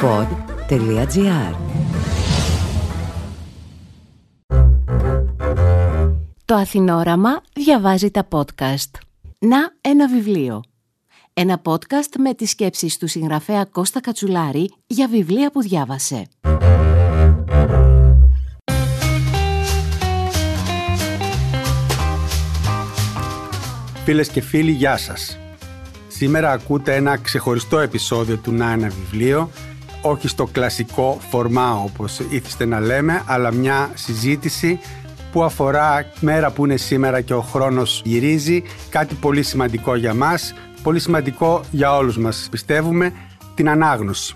pod.gr Το Αθηνόραμα διαβάζει τα podcast. Να ένα βιβλίο. Ένα podcast με τις σκέψεις του συγγραφέα Κώστα Κατσουλάρη για βιβλία που διάβασε. Φίλες και φίλοι, γεια σας. Σήμερα ακούτε ένα ξεχωριστό επεισόδιο του «Να ένα βιβλίο», όχι στο κλασικό φορμά όπως ήθιστε να λέμε, αλλά μια συζήτηση που αφορά μέρα που είναι σήμερα και ο χρόνος γυρίζει, κάτι πολύ σημαντικό για μας, πολύ σημαντικό για όλους μας, πιστεύουμε, την ανάγνωση.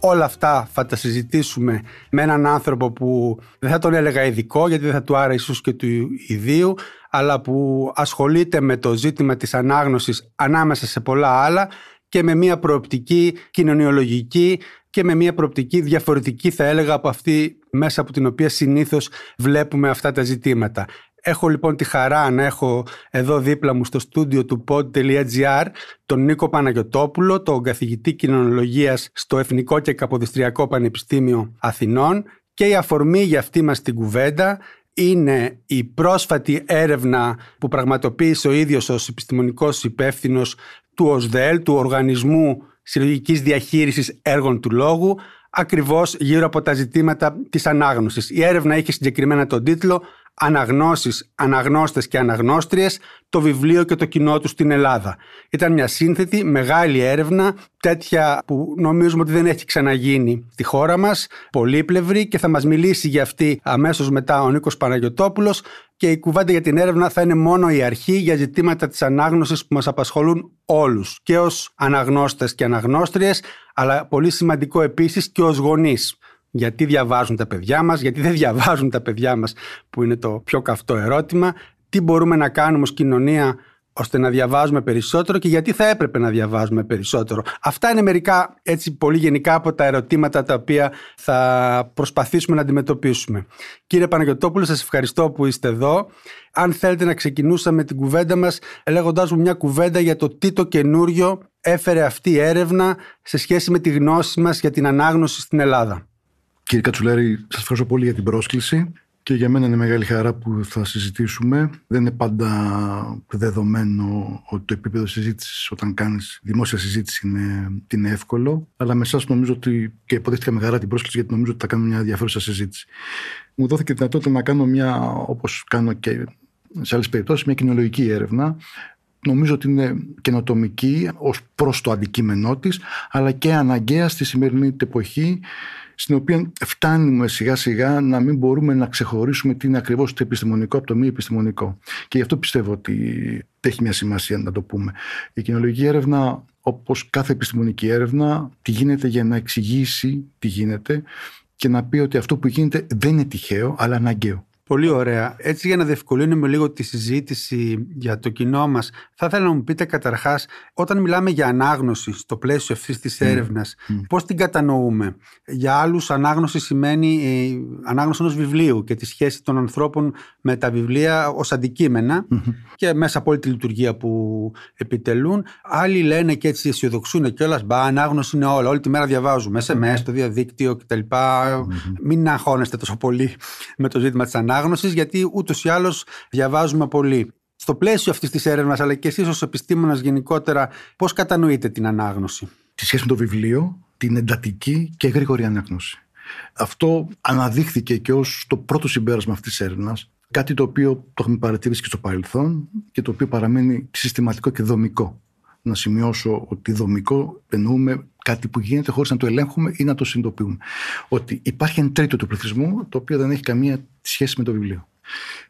Όλα αυτά θα τα συζητήσουμε με έναν άνθρωπο που δεν θα τον έλεγα ειδικό γιατί δεν θα του άρα ίσως και του ιδίου αλλά που ασχολείται με το ζήτημα της ανάγνωσης ανάμεσα σε πολλά άλλα και με μια προοπτική κοινωνιολογική και με μια προοπτική διαφορετική θα έλεγα από αυτή μέσα από την οποία συνήθως βλέπουμε αυτά τα ζητήματα. Έχω λοιπόν τη χαρά να έχω εδώ δίπλα μου στο στούντιο του pod.gr τον Νίκο Παναγιωτόπουλο, τον καθηγητή κοινωνιολογίας στο Εθνικό και Καποδιστριακό Πανεπιστήμιο Αθηνών και η αφορμή για αυτή μας την κουβέντα είναι η πρόσφατη έρευνα που πραγματοποίησε ο ίδιος ως επιστημονικός υπεύθυνος του ΟΣΔΕΛ, του Οργανισμού Συλλογικής Διαχείρισης Έργων του Λόγου, ακριβώς γύρω από τα ζητήματα της ανάγνωσης. Η έρευνα είχε συγκεκριμένα τον τίτλο «Αναγνώσεις, αναγνώστες και αναγνώστριες, το βιβλίο και το κοινό τους στην Ελλάδα». Ήταν μια σύνθετη, μεγάλη έρευνα, τέτοια που νομίζουμε ότι δεν έχει ξαναγίνει στη χώρα μας, πολύπλευρη και θα μας μιλήσει για αυτή αμέσως μετά ο Νίκος Παναγιωτόπουλος και η κουβέντα για την έρευνα θα είναι μόνο η αρχή για ζητήματα της ανάγνωσης που μας απασχολούν όλους. Και ως αναγνώστες και αναγνώστριες αλλά πολύ σημαντικό επίσης και ως γονείς. Γιατί διαβάζουν τα παιδιά μας, γιατί δεν διαβάζουν τα παιδιά μας που είναι το πιο καυτό ερώτημα, τι μπορούμε να κάνουμε ως κοινωνία ώστε να διαβάζουμε περισσότερο και γιατί θα έπρεπε να διαβάζουμε περισσότερο. Αυτά είναι μερικά έτσι πολύ γενικά από τα ερωτήματα τα οποία θα προσπαθήσουμε να αντιμετωπίσουμε. Κύριε Παναγιωτόπουλο, σας ευχαριστώ που είστε εδώ. Αν θέλετε να ξεκινούσαμε την κουβέντα μας λέγοντάς μου μια κουβέντα για το τι το καινούριο έφερε αυτή η έρευνα σε σχέση με τη γνώση μας για την ανάγνωση στην Ελλάδα. Κύριε Κατσουλέρη, σας ευχαριστώ πολύ για την πρόσκληση και για μένα είναι μεγάλη χαρά που θα συζητήσουμε. Δεν είναι πάντα δεδομένο ότι το επίπεδο συζήτησης όταν κάνεις δημόσια συζήτηση είναι, είναι εύκολο. Αλλά με εσάς νομίζω ότι και υποδέχτηκα με χαρά την πρόσκληση γιατί νομίζω ότι θα κάνουμε μια ενδιαφέρουσα συζήτηση. Μου δόθηκε δυνατότητα να κάνω μια, όπως κάνω και σε άλλες περιπτώσεις, μια κοινωνική έρευνα νομίζω ότι είναι καινοτομική ως προς το αντικείμενό της αλλά και αναγκαία στη σημερινή εποχή στην οποία φτάνουμε σιγά σιγά να μην μπορούμε να ξεχωρίσουμε τι είναι ακριβώς το επιστημονικό από το μη επιστημονικό. Και γι' αυτό πιστεύω ότι έχει μια σημασία να το πούμε. Η κοινωνική έρευνα, όπως κάθε επιστημονική έρευνα, τι γίνεται για να εξηγήσει τι γίνεται και να πει ότι αυτό που γίνεται δεν είναι τυχαίο, αλλά αναγκαίο. Πολύ ωραία. Έτσι για να διευκολύνουμε λίγο τη συζήτηση για το κοινό μας, θα ήθελα να μου πείτε καταρχάς, όταν μιλάμε για ανάγνωση στο πλαίσιο αυτής της έρευνας, mm. πώς την κατανοούμε; Για άλλους ανάγνωση σημαίνει ε, ανάγνωση ενός βιβλίου και τη σχέση των ανθρώπων με τα βιβλία ως αντικειμενα και μέσα από όλη τη λειτουργία που επιτελούν. Άλλοι λένε και έτσι αισιοδοξούν κιόλα, μπα, ανάγνωση είναι όλα, όλη τη μέρα διαβάζουμε, SMS, στο διαδίκτυο κτλ. Μην αγχώνεστε τόσο πολύ με το ζήτημα της ανάγνωσης γιατί ούτως ή άλλως διαβάζουμε πολύ. Στο πλαίσιο αυτής της έρευνας, αλλά και εσείς ως επιστήμονας γενικότερα, πώς κατανοείτε την ανάγνωση; Τη σχέση με το βιβλίο, την εντατική και γρήγορη ανάγνωση. Αυτό αναδείχθηκε και ως το πρώτο συμπέρασμα αυτής της έρευνας. Κάτι το οποίο το έχουμε παρατηρήσει και στο παρελθόν και το οποίο παραμένει συστηματικό και δομικό. Να σημειώσω ότι δομικό εννοούμε κάτι που γίνεται χωρίς να το ελέγχουμε ή να το συνειδητοποιούμε. Ότι υπάρχει ένα τρίτο του πληθυσμού το οποίο δεν έχει καμία σχέση με το βιβλίο.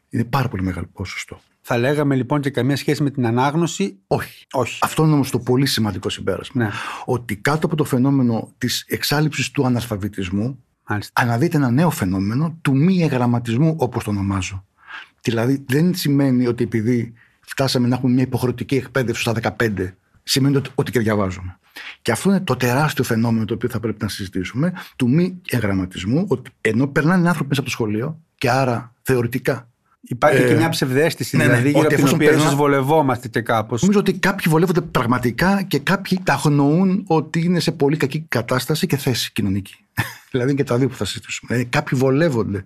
Είναι πάρα πολύ μεγάλο ποσοστό. Θα λέγαμε λοιπόν και καμία σχέση με την ανάγνωση; Όχι. Όχι. Αυτό είναι όμως το πολύ σημαντικό συμπέρασμα. Ναι. Ότι κάτω από το φαινόμενο της εξάλληψης του αναλφαβητισμού Μάλιστα. αναδύεται ένα νέο φαινόμενο του μη εγγραμματισμού, όπως το ονομάζω. Δηλαδή δεν σημαίνει ότι επειδή φτάσαμε να έχουμε μια υποχρεωτική εκπαίδευση στα 15, σημαίνει ότι, ότι και διαβάζουμε. Και αυτό είναι το τεράστιο φαινόμενο το οποίο θα πρέπει να συζητήσουμε, του μη εγγραμματισμού, ότι ενώ περνάνε άνθρωποι μέσα από το σχολείο και άρα θεωρητικά Υπάρχει ε, και μια ψευδέστηση, ναι, ναι, δηλαδή, για την οποία ίσω βολευόμαστε και κάπως. Νομίζω ότι κάποιοι βολεύονται πραγματικά και κάποιοι τα αγνοούν ότι είναι σε πολύ κακή κατάσταση και θέση κοινωνική. δηλαδή είναι και τα δύο που θα συζητήσουμε. Δηλαδή, κάποιοι βολεύονται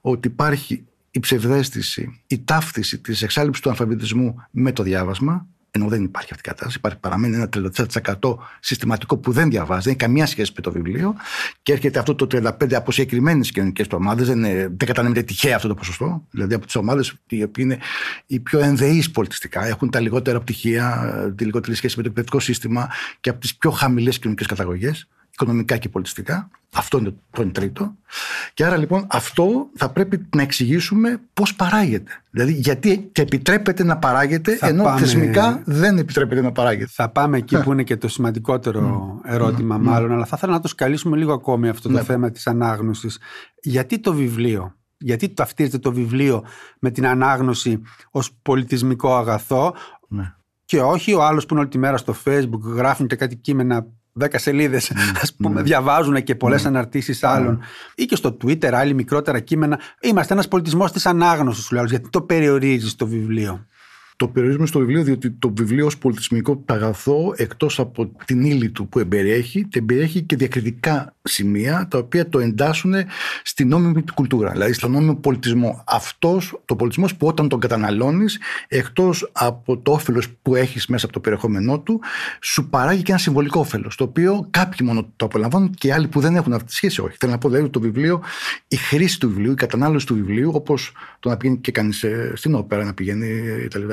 ότι υπάρχει η ψευδέστηση, η ταύτιση της εξάλληψης του αλφαβητισμού με το διάβασμα, ενώ δεν υπάρχει αυτή η κατάσταση. Υπάρχει, παραμένει ένα 34% συστηματικό που δεν διαβάζει, δεν έχει καμία σχέση με το βιβλίο. Και έρχεται αυτό το 35% από συγκεκριμένες κοινωνικές του ομάδες. Δεν, δεν κατανέμεται τυχαία αυτό το ποσοστό. Δηλαδή από τις ομάδες οι οποίοι είναι οι πιο ενδεείς πολιτιστικά, έχουν τα λιγότερα πτυχία, τη λιγότερη σχέση με το εκπαιδευτικό σύστημα και από τις πιο χαμηλές κοινωνικές καταγωγές οικονομικά και πολιτιστικά. Αυτό είναι το τρίτο. Και άρα λοιπόν αυτό θα πρέπει να εξηγήσουμε πώς παράγεται. Δηλαδή γιατί και επιτρέπεται να παράγεται θα ενώ πάμε... θεσμικά δεν επιτρέπεται να παράγεται. Θα πάμε εκεί ναι. που είναι και το σημαντικότερο ερώτημα mm. μάλλον, αλλά θα ήθελα να το σκαλίσουμε λίγο ακόμη αυτό το ναι. θέμα της ανάγνωσης. Γιατί το βιβλίο, γιατί ταυτίζεται το βιβλίο με την ανάγνωση ως πολιτισμικό αγαθό ναι. και όχι ο άλλος που είναι όλη τη μέρα στο facebook γράφουν και κάτι κείμενα δέκα σελίδες, mm, ας πούμε, mm. διαβάζουν και πολλές mm. αναρτήσεις άλλων. ή και στο Twitter, άλλοι μικρότερα κείμενα. Είμαστε ένας πολιτισμός της ανάγνωσης, σου λέω. Γιατί το περιορίζεις το βιβλίο; Το περιορίζουμε στο βιβλίο διότι το βιβλίο ως πολιτισμικό αγαθό εκτός από την ύλη του που εμπεριέχει, εμπεριέχει και διακριτικά σημεία τα οποία το εντάσσουν στην νόμιμη κουλτούρα, δηλαδή στον νόμιμο πολιτισμό. Αυτός το πολιτισμός που όταν τον καταναλώνεις, εκτός από το όφελος που έχεις μέσα από το περιεχόμενό του, σου παράγει και ένα συμβολικό όφελος, το οποίο κάποιοι μόνο το απολαμβάνουν και άλλοι που δεν έχουν αυτή τη σχέση όχι. Θέλω να πω δηλαδή το βιβλίο, η χρήση του βιβλίου, η κατανάλωση του βιβλίου, όπως το να πηγαίνει και κανείς ε, στην όπερα, να πηγαίνει κτλ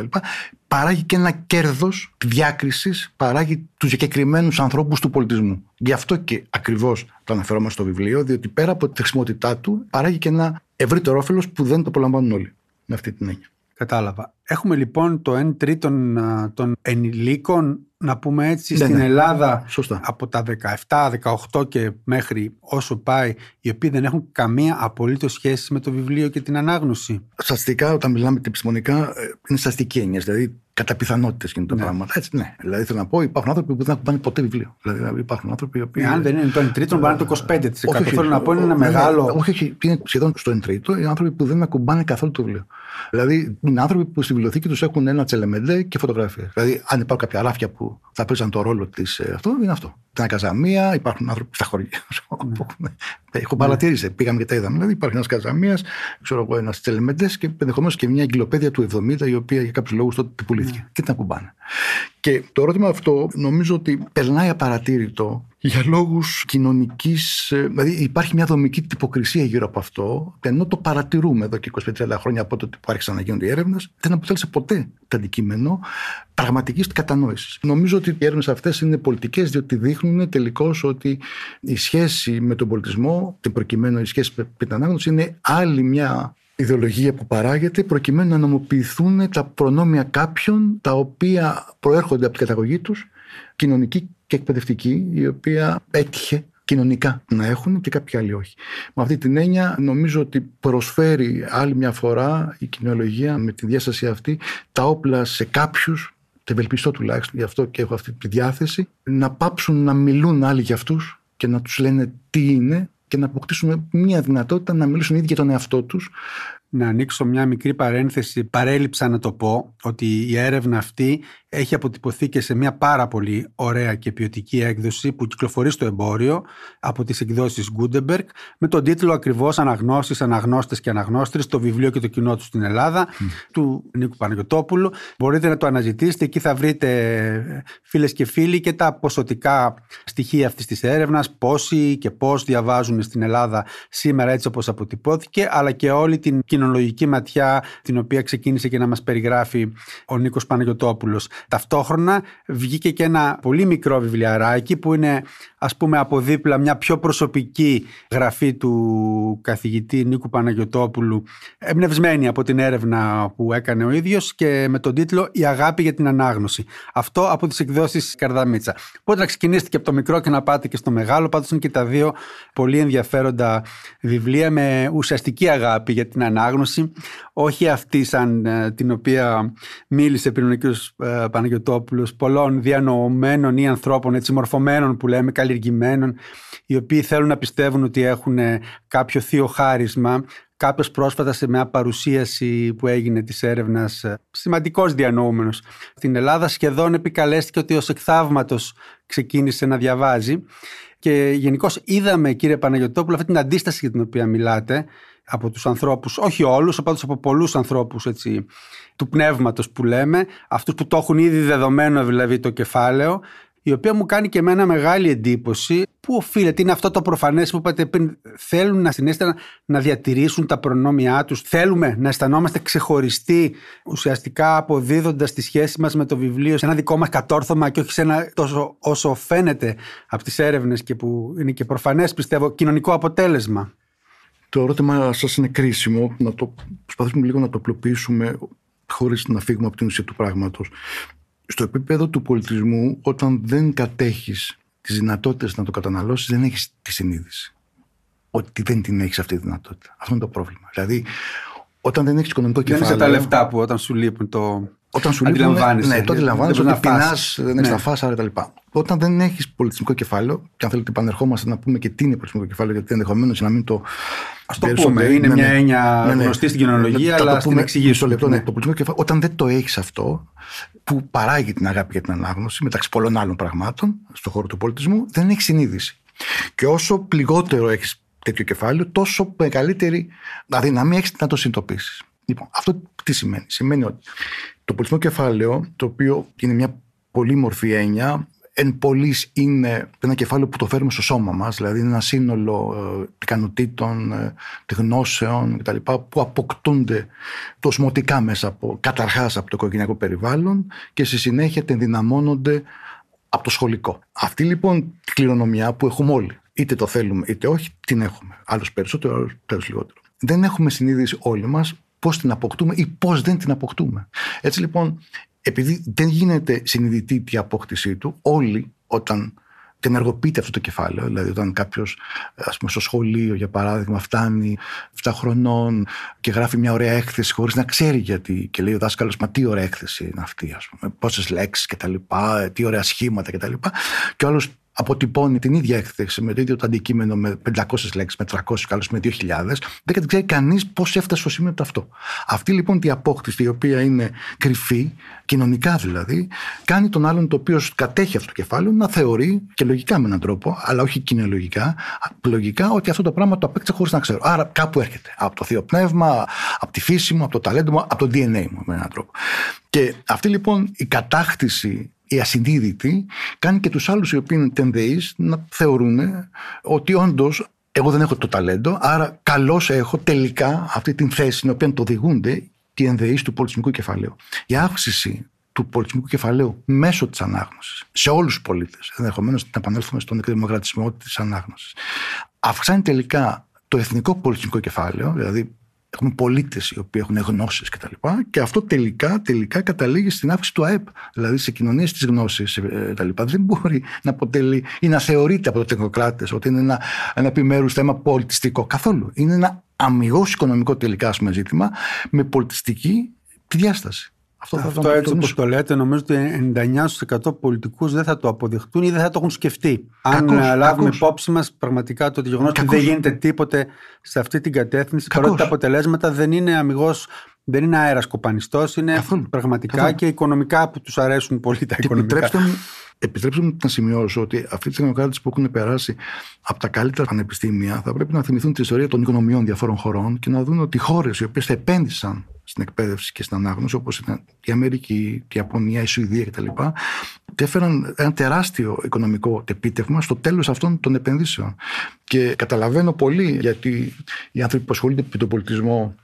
παράγει και ένα κέρδος διάκρισης, παράγει τους συγκεκριμένου ανθρώπους του πολιτισμού. Γι' αυτό και ακριβώς το αναφερόμαστε στο βιβλίο, διότι πέρα από τη χρησιμότητά του, παράγει και ένα ευρύτερο όφελος που δεν το απολαμβάνουν όλοι. Με αυτή την έννοια. Κατάλαβα. Έχουμε λοιπόν το 1 τρίτον των ενηλίκων, να πούμε έτσι, ναι, στην ναι. Ελλάδα Σωστά. από τα 17, 18 και μέχρι όσο πάει, οι οποίοι δεν έχουν καμία απολύτως σχέση με το βιβλίο και την ανάγνωση. Στατιστικά, όταν μιλάμε επιστημονικά, ε, είναι στατιστική έννοια. Δηλαδή, κατά πιθανότητες γίνεται το ναι. πράγμα. Έτσι, ναι. Δηλαδή, θέλω να πω, υπάρχουν άνθρωποι που δεν έχουν πάρει ποτέ βιβλίο. Δηλαδή, υπάρχουν άνθρωποι που. Ε, αν δεν είναι το 1 τρίτο, μπορεί να είναι το 25%. Θέλω να πω, είναι ένα μεγάλο. Όχι, όχι, είναι σχεδόν στο 1 τρίτο οι άνθρωποι που δεν ακουμπάνε καθόλου το βιβλίο. Δηλαδή, είναι άνθρωποι που στη βιβλιοθήκη τους έχουν ένα τσελεμεντέ και φωτογραφίε. Δηλαδή, αν υπάρχουν κάποια ράφια που θα παίζαν το ρόλο της ε, αυτό, είναι αυτό. Την καζαμία, υπάρχουν άνθρωποι στα χωριά. Ναι. Έχω παρατήρησε, πήγαμε και τα είδαμε. Δηλαδή, υπάρχει ένας καζαμίας, ξέρω εγώ, ένας τσελεμεντέ και ενδεχομένως και μια εγκυλοπαίδεια του 70, η οποία για κάποιους λόγους τότε πουλήθηκε. Ναι. Και την ακουμπάνε. Και το ερώτημα αυτό νομίζω ότι περνάει απαρατήρητο για λόγους κοινωνικής. Ε, δηλαδή υπάρχει μια δομική τυποκρισία γύρω από αυτό, ενώ το παρατηρούμε εδώ και 25-30 χρόνια από τότε που άρχισαν να γίνονται οι έρευνες, δεν αποτέλεσε ποτέ το αντικείμενο πραγματικής κατανόησης. Νομίζω ότι οι έρευνες αυτές είναι πολιτικές, διότι δείχνουν τελικώς ότι η σχέση με τον πολιτισμό, την προκειμένου η σχέση με την ανάγνωση, είναι άλλη μια ιδεολογία που παράγεται προκειμένου να νομοποιηθούν τα προνόμια κάποιων τα οποία προέρχονται από την καταγωγή τους κοινωνική και εκπαιδευτική η οποία έτυχε κοινωνικά να έχουν και κάποιοι άλλοι όχι. Με αυτή την έννοια νομίζω ότι προσφέρει άλλη μια φορά η κοινωνία με τη διάσταση αυτή τα όπλα σε κάποιους το ευελπιστώ τουλάχιστον γι' αυτό και έχω αυτή τη διάθεση να πάψουν να μιλούν άλλοι για αυτούς και να τους λένε τι είναι και να αποκτήσουν μια δυνατότητα να μιλήσουν ήδη για τον εαυτό τους να ανοίξω μια μικρή παρένθεση. Παρέλειψα να το πω ότι η έρευνα αυτή έχει αποτυπωθεί και σε μια πάρα πολύ ωραία και ποιοτική έκδοση που κυκλοφορεί στο εμπόριο από τις εκδόσεις Gutenberg με τον τίτλο ακριβώς «Αναγνώσεις, αναγνώστες και αναγνώστρες, το βιβλίο και το κοινό τους στην Ελλάδα» του Νίκου Παναγιωτόπουλου. Μπορείτε να το αναζητήσετε, εκεί θα βρείτε φίλες και φίλοι και τα ποσοτικά στοιχεία αυτής της έρευνας, πόσοι και πώς διαβάζουν στην Ελλάδα σήμερα έτσι όπως αποτυπώθηκε, αλλά και όλη την κοινωνική ματιά την οποία ξεκίνησε και να μας περιγράφει ο Νίκος Παναγιωτόπουλος. Ταυτόχρονα βγήκε και ένα πολύ μικρό βιβλιαράκι που είναι ας πούμε από δίπλα μια πιο προσωπική γραφή του καθηγητή Νίκου Παναγιωτόπουλου εμπνευσμένη από την έρευνα που έκανε ο ίδιος και με τον τίτλο «Η αγάπη για την ανάγνωση». Αυτό από τις εκδόσεις Καρδαμίτσα. Οπότε να ξεκινήσετε και από το μικρό και να πάτε και στο μεγάλο. Πάντως είναι και τα δύο πολύ ενδιαφέροντα βιβλία με ουσιαστική αγάπη για την ανάγνωση. Όχι αυτή σαν ε, την οποία μίλησε πριν ο κ. Ε, Παναγιωτόπουλος πολλών διανοωμένων ή ανθρώπων έτσι μορφωμένων που λέμε καλλιεργημένων οι οποίοι θέλουν να πιστεύουν ότι έχουν κάποιο θείο χάρισμα κάποιος πρόσφατα σε μια παρουσίαση που έγινε της έρευνας, ε, σημαντικός διανοούμενος στην Ελλάδα, σχεδόν επικαλέστηκε ότι ως εκθαύματος ξεκίνησε να διαβάζει. Και γενικώς είδαμε, κύριε Παναγιωτόπουλο, αυτή την αντίσταση για την οποία μιλάτε από τους ανθρώπους, όχι όλους, πάντως από πολλούς ανθρώπους έτσι, του πνεύματος που λέμε, αυτούς που το έχουν ήδη δεδομένο δηλαδή το κεφάλαιο, η οποία μου κάνει και εμένα μεγάλη εντύπωση. Πού οφείλεται, είναι αυτό το προφανές που είπατε πριν. Θέλουν να συνέστηνα να διατηρήσουν τα προνόμια τους. Θέλουμε να αισθανόμαστε ξεχωριστοί, ουσιαστικά αποδίδοντας τη σχέση μας με το βιβλίο σε ένα δικό μας κατόρθωμα και όχι σε ένα τόσο όσο φαίνεται από τις έρευνες και που είναι και προφανές, πιστεύω, κοινωνικό αποτέλεσμα. Το ερώτημα σας είναι κρίσιμο. Να το προσπαθήσουμε λίγο να το απλοποιήσουμε χωρίς να φύγουμε από την ουσία του πράγματος στο επίπεδο του πολιτισμού, όταν δεν κατέχεις τις δυνατότητες να το καταναλώσεις, δεν έχεις τη συνείδηση. Ότι δεν την έχεις αυτή τη δυνατότητα. Αυτό είναι το πρόβλημα. Δηλαδή, όταν δεν έχεις οικονομικό κεφάλαιο. Δεν είσαι τα λεφτά που όταν σου λείπουν το. Όταν σου λείπουν. Ναι, το αντιλαμβάνεσαι ότι πεινάς, δεν έχεις ναι. τα φάσα, άρα τα λοιπά. Όταν δεν έχεις πολιτισμικό κεφάλαιο, και αν θέλετε, επανερχόμαστε να πούμε και τι είναι πολιτισμικό κεφάλαιο, γιατί ενδεχομένως να μην το. Α το πούμε, είναι ναι, μια ναι. έννοια ναι, ναι, γνωστή στην κοινωνιολογία, αλλά το πούμε εξηγήσω. Λεπτό, ναι, το πολιτισμικό κεφάλαιο, όταν δεν το έχεις αυτό, που παράγει την αγάπη για την ανάγνωση, μεταξύ πολλών άλλων πραγμάτων, στον χώρο του πολιτισμού, δεν έχεις συνείδηση. Και όσο λιγότερο έχεις τέτοιο κεφάλαιο, τόσο μεγαλύτερη αδυναμία έχεις να το συνειδητοποιήσεις. Λοιπόν, αυτό τι σημαίνει; Σημαίνει ότι το πολιτισμό κεφάλαιο, το οποίο είναι μια πολύ μορφή έννοια, εν πολλής είναι ένα κεφάλαιο που το φέρουμε στο σώμα μας, δηλαδή είναι ένα σύνολο ε, ικανοτήτων, ε, γνώσεων κτλ. που αποκτούνται τοσμωτικά μέσα από, καταρχάς από το οικογενειακό περιβάλλον και στη συνέχεια ενδυναμώνονται από το σχολικό. Αυτή λοιπόν η κληρονομιά που έχουμε όλοι, είτε το θέλουμε είτε όχι, την έχουμε. Άλλος περισσότερο, άλλος λιγότερο. Δεν έχουμε συνείδηση όλοι μας πώς την αποκτούμε ή πώς δεν την αποκτούμε. Έτσι λοιπόν, επειδή δεν γίνεται συνειδητή η απόκτησή του, όλοι όταν ενεργοποιείται αυτό το κεφάλαιο, δηλαδή όταν κάποιος στο σχολείο για παράδειγμα φτάνει 7 χρονών και γράφει μια ωραία έκθεση χωρίς να ξέρει γιατί και λέει ο δάσκαλος μα τι ωραία έκθεση είναι αυτή ας πούμε, πόσες λέξεις και τα λοιπά, τι ωραία σχήματα και τα λοιπά και ο αποτυπώνει την ίδια έκθεση με το ίδιο το αντικείμενο με 500 λέξεις, με 300 και με 2.000, δεν ξέρει κανείς πώς έφτασε στο σημείο του αυτό. Αυτή λοιπόν η απόκτηση, η οποία είναι κρυφή, κοινωνικά δηλαδή, κάνει τον άλλον το οποίος κατέχει αυτό το κεφάλαιο να θεωρεί και λογικά με έναν τρόπο, αλλά όχι κοινολογικά, λογικά ότι αυτό το πράγμα το απέκτησε χωρίς να ξέρω. Άρα κάπου έρχεται. Από το θείο πνεύμα, από τη φύση μου, από το ταλέντο μου, από το DNA μου με έναν τρόπο. Και αυτή λοιπόν η κατάκτηση η ασυνείδητη κάνει και τους άλλους οι οποίοι είναι τενδεείς να θεωρούν ότι όντως εγώ δεν έχω το ταλέντο, άρα καλώς έχω τελικά αυτή την θέση στην οποία το οδηγούνται οι ενδεείς του πολιτισμικού κεφαλαίου. Η αύξηση του πολιτισμικού κεφαλαίου μέσω της ανάγνωσης σε όλους τους πολίτες, ενδεχομένως να επανέλθουμε στον εκδημοκρατισμό της ανάγνωσης, αυξάνει τελικά το εθνικό πολιτισμικό κεφάλαιο, δηλαδή Έχουμε πολίτες οι οποίοι έχουν γνώσεις κτλ. Και, και αυτό τελικά, τελικά καταλήγει στην αύξηση του ΑΕΠ. Δηλαδή σε κοινωνίες της γνώσης κτλ. Δεν μπορεί να αποτελεί ή να θεωρείται από του τεχνοκράτες ότι είναι ένα, ένα επιμέρους θέμα πολιτιστικό. Καθόλου. Είναι ένα αμυγός οικονομικό τελικά πούμε, ζήτημα με πολιτιστική διάσταση. Αυτό, θα Αυτό έτσι όπως το λέτε, νομίζω ότι 99% πολιτικούς δεν θα το αποδεχτούν ή δεν θα το έχουν σκεφτεί. Αν λάβουμε κακώς. υπόψη μας πραγματικά το γεγονός ότι δεν γίνεται τίποτε σε αυτή την κατεύθυνση, παρότι τα αποτελέσματα δεν είναι αμυγός. Δεν είναι αέρας κοπανιστός, είναι Καθόλου. πραγματικά Καθόλου. και οικονομικά που τους αρέσουν πολύ τα οικονομικά. Επιτρέψτε μου, επιτρέψτε μου να σημειώσω ότι αυτοί οι τεχνοκράτε που έχουν περάσει από τα καλύτερα πανεπιστήμια θα πρέπει να θυμηθούν τη ιστορία των οικονομιών διαφόρων χωρών και να δουν ότι χώρες οι οποίες επένδυσαν στην εκπαίδευση και στην ανάγνωση, όπως ήταν η Αμερική, η Ιαπωνία, η Σουηδία κτλ., έφεραν ένα τεράστιο οικονομικό επίτευγμα στο τέλος αυτών των επενδύσεων. Και καταλαβαίνω πολύ γιατί οι άνθρωποι που ασχολούνται με τον πολιτισμό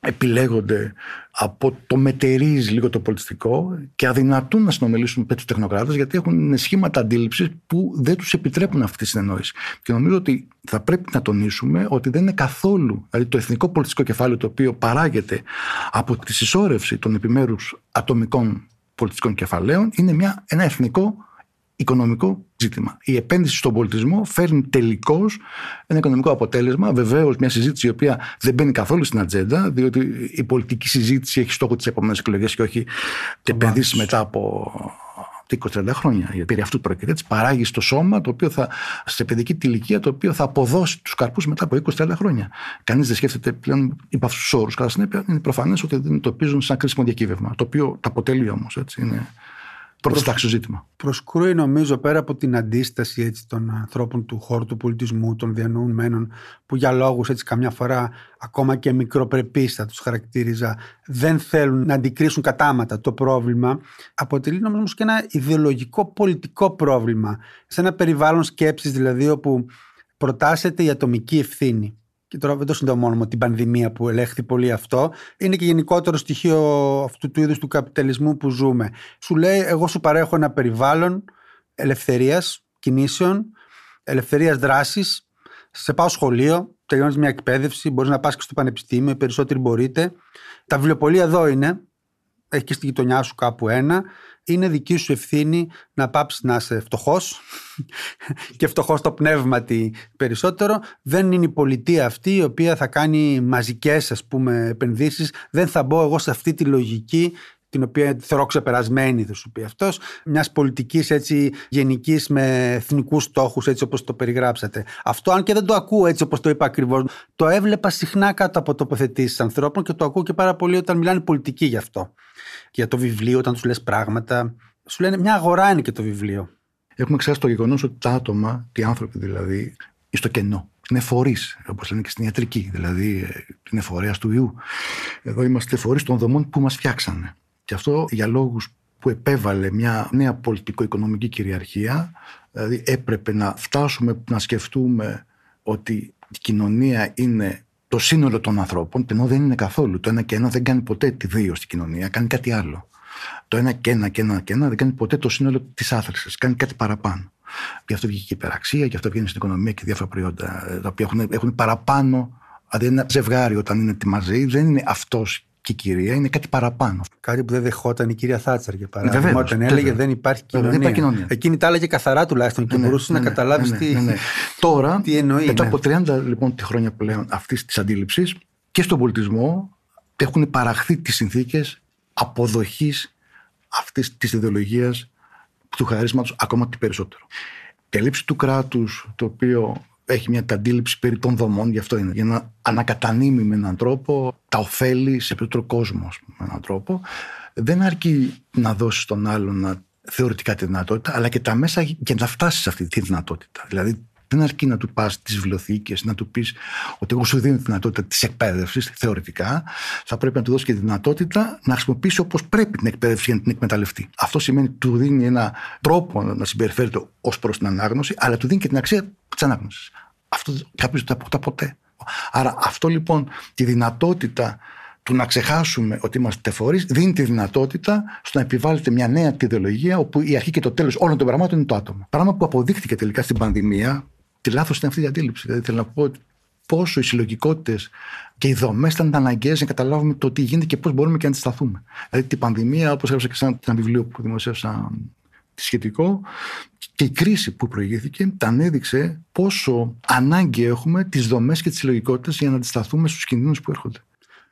επιλέγονται από το μετερίζει λίγο το πολιτιστικό και αδυνατούν να συνομιλήσουν με τους τεχνοκράτες γιατί έχουν σχήματα αντίληψης που δεν τους επιτρέπουν αυτή τη συνεννόηση. Και νομίζω ότι θα πρέπει να τονίσουμε ότι δεν είναι καθόλου, δηλαδή το εθνικό πολιτιστικό κεφάλαιο το οποίο παράγεται από τη συσσόρευση των επιμέρους ατομικών πολιτιστικών κεφαλαίων είναι μια, ένα εθνικό οικονομικό ζήτημα. Η επένδυση στον πολιτισμό φέρνει τελικώς ένα οικονομικό αποτέλεσμα. Βεβαίως, μια συζήτηση η οποία δεν μπαίνει καθόλου στην ατζέντα, διότι η πολιτική συζήτηση έχει στόχο τις επόμενες εκλογές και όχι επενδύσεις μετά από 20-30 χρόνια. Γιατί περί αυτού πρόκειται. Έτσι παράγει το σώμα το οποίο θα, σε παιδική ηλικία το οποίο θα αποδώσει τους καρπούς μετά από 20-30 χρόνια. Κανείς δεν σκέφτεται πλέον υπ' αυτούς τους όρους. Κατά συνέπεια, είναι προφανές ότι δεν το πίζουν σαν κρίσιμο διακύβευμα. Το οποίο τα αποτελεί όμως. Είναι πρώτο ζήτημα. Προσκρούει νομίζω πέρα από την αντίσταση έτσι, των ανθρώπων του χώρου του πολιτισμού, των διανοούμενων, που για λόγους έτσι καμιά φορά ακόμα και μικροπρεπείς θα τους χαρακτήριζα, δεν θέλουν να αντικρίσουν κατάματα το πρόβλημα, αποτελεί νομίζω και ένα ιδεολογικό πολιτικό πρόβλημα. Σε ένα περιβάλλον σκέψης δηλαδή όπου προτάσεται η ατομική ευθύνη και τώρα δεν το συνδέω μόνο με την πανδημία που ελέγχθη πολύ αυτό, είναι και γενικότερο στοιχείο αυτού του είδους του καπιταλισμού που ζούμε. Σου λέει, εγώ σου παρέχω ένα περιβάλλον ελευθερίας κινήσεων, ελευθερίας δράσης. Σε πάω σχολείο, τελειώνεις μια εκπαίδευση, μπορείς να πας και στο πανεπιστήμιο, οι περισσότεροι μπορείτε. Τα βιβλιοπολία εδώ είναι, έχει και στη γειτονιά σου κάπου ένα είναι δική σου ευθύνη να πάψεις να είσαι φτωχός και φτωχός στο πνεύματι περισσότερο. Δεν είναι η πολιτεία αυτή η οποία θα κάνει μαζικές επενδύσεις. Δεν θα μπω εγώ σε αυτή τη λογική την οποία θεωρώ ξεπερασμένη, θα σου πει αυτός, μιας πολιτικής έτσι γενικής με εθνικούς στόχους, έτσι όπως το περιγράψατε. Αυτό, αν και δεν το ακούω έτσι όπως το είπα ακριβώς, το έβλεπα συχνά κάτω από τοποθετήσεις ανθρώπων και το ακούω και πάρα πολύ όταν μιλάνε πολιτικοί γι' αυτό για το βιβλίο, όταν τους λες πράγματα. Σου λένε μια αγορά είναι και το βιβλίο. Έχουμε ξεχάσει το γεγονός ότι τα άτομα, οι άνθρωποι δηλαδή, είναι στο κενό. Είναι φορείς, όπως λένε και στην ιατρική, δηλαδή είναι φορέα του ιού. Εδώ είμαστε φορείς των δομών που μας φτιάξανε. Και αυτό για λόγους που επέβαλε μια νέα πολιτικο-οικονομική κυριαρχία, δηλαδή έπρεπε να φτάσουμε να σκεφτούμε ότι η κοινωνία είναι το σύνολο των ανθρώπων, ενώ δεν είναι καθόλου. Το ένα και ένα δεν κάνει ποτέ τη δύο στην κοινωνία, κάνει κάτι άλλο. Το ένα και ένα και ένα και ένα δεν κάνει ποτέ το σύνολο της άθλησης, κάνει κάτι παραπάνω. Γι' αυτό βγήκε η υπεραξία, γι' αυτό βγαίνει στην οικονομία και διάφορα προϊόντα ε, τα οποία έχουν, έχουν παραπάνω. Δηλαδή, ένα ζευγάρι όταν είναι μαζί δεν είναι αυτός και η κυρία, είναι κάτι παραπάνω. Κάτι που δεν δεχόταν η κυρία Θάτσαρ για παράδειγμα. Βεβαίως, όταν έλεγε δεν υπάρχει κοινωνία. Δεν υπάρχει κοινωνία. Εκείνη τα έλεγε καθαρά τουλάχιστον και ναι, μπορούσες ναι, να ναι, καταλάβεις ναι, τι, ναι, ναι. Τώρα, τι εννοεί. Μετά από 30 λοιπόν τη χρόνια πλέον αυτής της αντίληψης και στον πολιτισμό έχουν παραχθεί τις συνθήκες αποδοχής αυτής της ιδεολογίας του χαρίσματος ακόμα και περισσότερο. Η έλλειψη του κράτους, το οποίο έχει μια αντίληψη περί των δομών, γι' αυτό είναι. Για να ανακατανείμει με έναν τρόπο τα ωφέλη σε περισσότερο κόσμο, με έναν τρόπο. Δεν αρκεί να δώσεις στον άλλον να θεωρητικά τη δυνατότητα, αλλά και τα μέσα για να φτάσεις σε αυτή τη δυνατότητα. Δηλαδή, δεν αρκεί να του πας τις βιβλιοθήκες, να του πεις ότι εγώ σου δίνω τη δυνατότητα της εκπαίδευσης, θεωρητικά. Θα πρέπει να του δώσεις και τη δυνατότητα να χρησιμοποιήσει όπως πρέπει την εκπαίδευση για να την εκμεταλλευτεί. Αυτό σημαίνει ότι του δίνει ένα τρόπο να συμπεριφέρεται ως προς την ανάγνωση, αλλά του δίνει και την αξία της ανάγνωσης. Αυτό κάποιος δεν το αποκτά ποτέ. Άρα αυτό λοιπόν τη δυνατότητα του να ξεχάσουμε ότι είμαστε φορείς δίνει τη δυνατότητα στο να επιβάλλεται μια νέα ιδεολογία όπου η αρχή και το τέλος όλων των πραγμάτων είναι το άτομο. Πράγμα που αποδείχθηκε τελικά στην πανδημία, τη λάθος είναι αυτή η αντίληψη. Δηλαδή θέλω να πω πόσο οι συλλογικότητες και οι δομές ήταν αναγκαίες να καταλάβουμε το τι γίνεται και πώς μπορούμε και να αντισταθούμε. Δηλαδή την πανδημία, όπως έγραψα και σε ένα βιβλίο που δημοσίευσα σχετικό, και η κρίση που προηγήθηκε τα ανέδειξε πόσο ανάγκη έχουμε τις δομές και τις συλλογικότητες για να αντισταθούμε στους κινδύνους που έρχονται.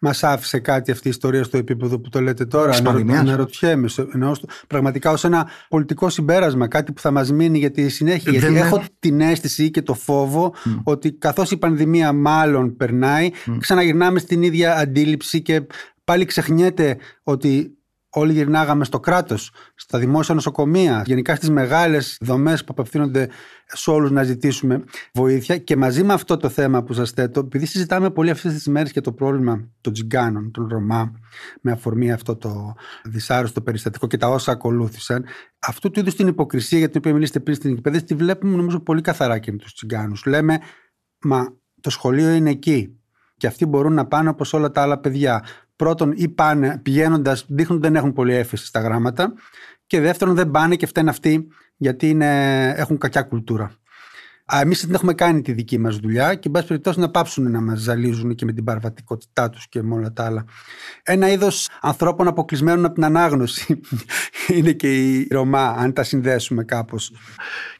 Μας άφησε κάτι αυτή η ιστορία στο επίπεδο που το λέτε τώρα. Αναρωτιέμαι. Εννοώ πραγματικά ως ένα πολιτικό συμπέρασμα, κάτι που θα μας μείνει για τη συνέχεια. Γιατί έχω την αίσθηση και το φόβο ότι καθώς η πανδημία μάλλον περνάει, ξαναγυρνάμε στην ίδια αντίληψη και πάλι ξεχνιέται ότι όλοι γυρνάγαμε στο κράτος, στα δημόσια νοσοκομεία, γενικά στις μεγάλες δομές που απευθύνονται σε όλους να ζητήσουμε βοήθεια. Και μαζί με αυτό το θέμα που σας θέτω, επειδή συζητάμε πολύ αυτές τις μέρες και το πρόβλημα των τζιγκάνων, των Ρωμά, με αφορμή αυτό το δυσάρεστο περιστατικό και τα όσα ακολούθησαν, αυτού του είδους την υποκρισία για την οποία μιλήσετε πριν στην εκπαίδευση, τη βλέπουμε νομίζω πολύ καθαρά και με τους τζιγκάνου. Λέμε, μα το σχολείο είναι εκεί. Και αυτοί μπορούν να πάνε όπως όλα τα άλλα παιδιά πρώτον ή πάνε πηγαίνοντας, δείχνουν ότι δεν έχουν πολύ έφεση στα γράμματα. Και δεύτερον, δεν πάνε και φταίνουν αυτοί γιατί είναι, έχουν κακιά κουλτούρα. Εμείς δεν έχουμε κάνει τη δική μας δουλειά και, εν πάση περιπτώσει, να πάψουν να μας ζαλίζουν και με την παραβατικότητά τους και με όλα τα άλλα. Ένα είδος ανθρώπων αποκλεισμένων από την ανάγνωση είναι και η Ρωμά, αν τα συνδέσουμε κάπως.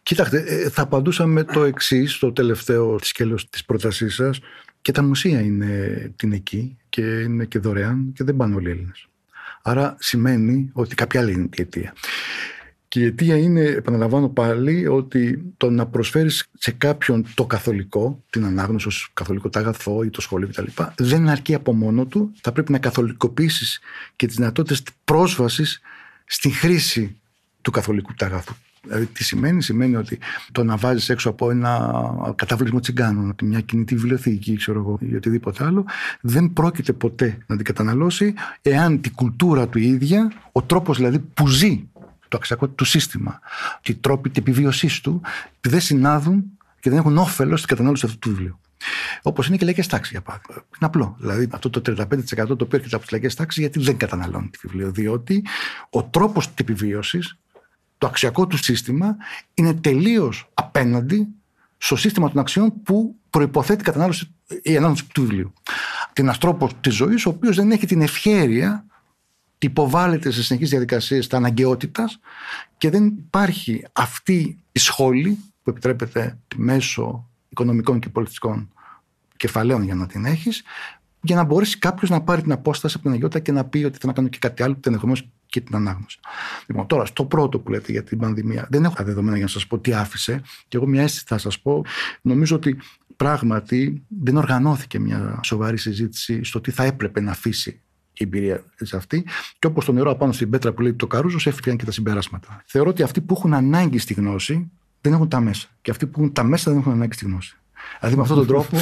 Κοίταξτε, ε, θα απαντούσα με το εξής, στο τελευταίο σκέλος της πρότασής σας. Και τα μουσεία είναι την εκεί και είναι και δωρεάν και δεν πάνε όλοι οι Έλληνες. Άρα σημαίνει ότι κάποια άλλη είναι η αιτία. Και η αιτία είναι, επαναλαμβάνω πάλι, ότι το να προσφέρεις σε κάποιον το καθολικό, την ανάγνωση ως καθολικό το αγαθό ή το σχολείο κτλ., δεν αρκεί από μόνο του. Θα πρέπει να καθολικοποιήσεις και τις δυνατότητες πρόσβασης στη χρήση του καθολικού ταγαθού. Δηλαδή, τι σημαίνει, σημαίνει ότι το να βάζεις έξω από ένα καταβλισμό τσιγκάνων, μια κινητή βιβλιοθήκη, ξέρω εγώ, ή οτιδήποτε άλλο, δεν πρόκειται ποτέ να την καταναλώσει εάν την κουλτούρα του ίδια, ο τρόπος δηλαδή που ζει το αξιακό του σύστημα, οι τρόποι της επιβίωσής του, δεν συνάδουν και δεν έχουν όφελος στην κατανάλωση αυτού του βιβλίου. Όπως είναι και λαϊκές τάξεις, για παράδειγμα. Είναι απλό. Δηλαδή, αυτό το 35% το οποίο έρχεται από τις λαϊκές τάξεις, γιατί δεν καταναλώνει τη βιβλίο. Διότι ο τρόπος της επιβίωσης, το αξιακό του σύστημα, είναι τελείως απέναντι στο σύστημα των αξιών που προποθέτει η κατανάλωση η ανάγνωση του βιβλίου. Την τρόπο της ζωής, ο οποίος δεν έχει την ευχέρεια υποβάλλεται σε συνεχείς διαδικασίες τα αναγκαιότητας και δεν υπάρχει αυτή η σχόλη που επιτρέπεται μέσω οικονομικών και πολιτιστικών κεφαλαίων για να την έχεις, για να μπορέσει κάποιος να πάρει την απόσταση από την αγιότητα και να πει ότι θα να κάνω και κάτι άλλο, ενδεχομένως και την ανάγνωση. Λοιπόν, τώρα, στο πρώτο που λέτε για την πανδημία, δεν έχω δεδομένα για να σας πω τι άφησε, και εγώ μια αίσθηση θα σας πω. Νομίζω ότι πράγματι δεν οργανώθηκε μια σοβαρή συζήτηση στο τι θα έπρεπε να αφήσει η εμπειρία της αυτή. Και όπως το νερό απάνω στην πέτρα που λέει το Καρούζος, έφυγαν και τα συμπεράσματα. Θεωρώ ότι αυτοί που έχουν ανάγκη στη γνώση δεν έχουν τα μέσα. Και αυτοί που έχουν τα μέσα δεν έχουν ανάγκη στη γνώση. Δηλαδή με αυτόν τον τρόπο.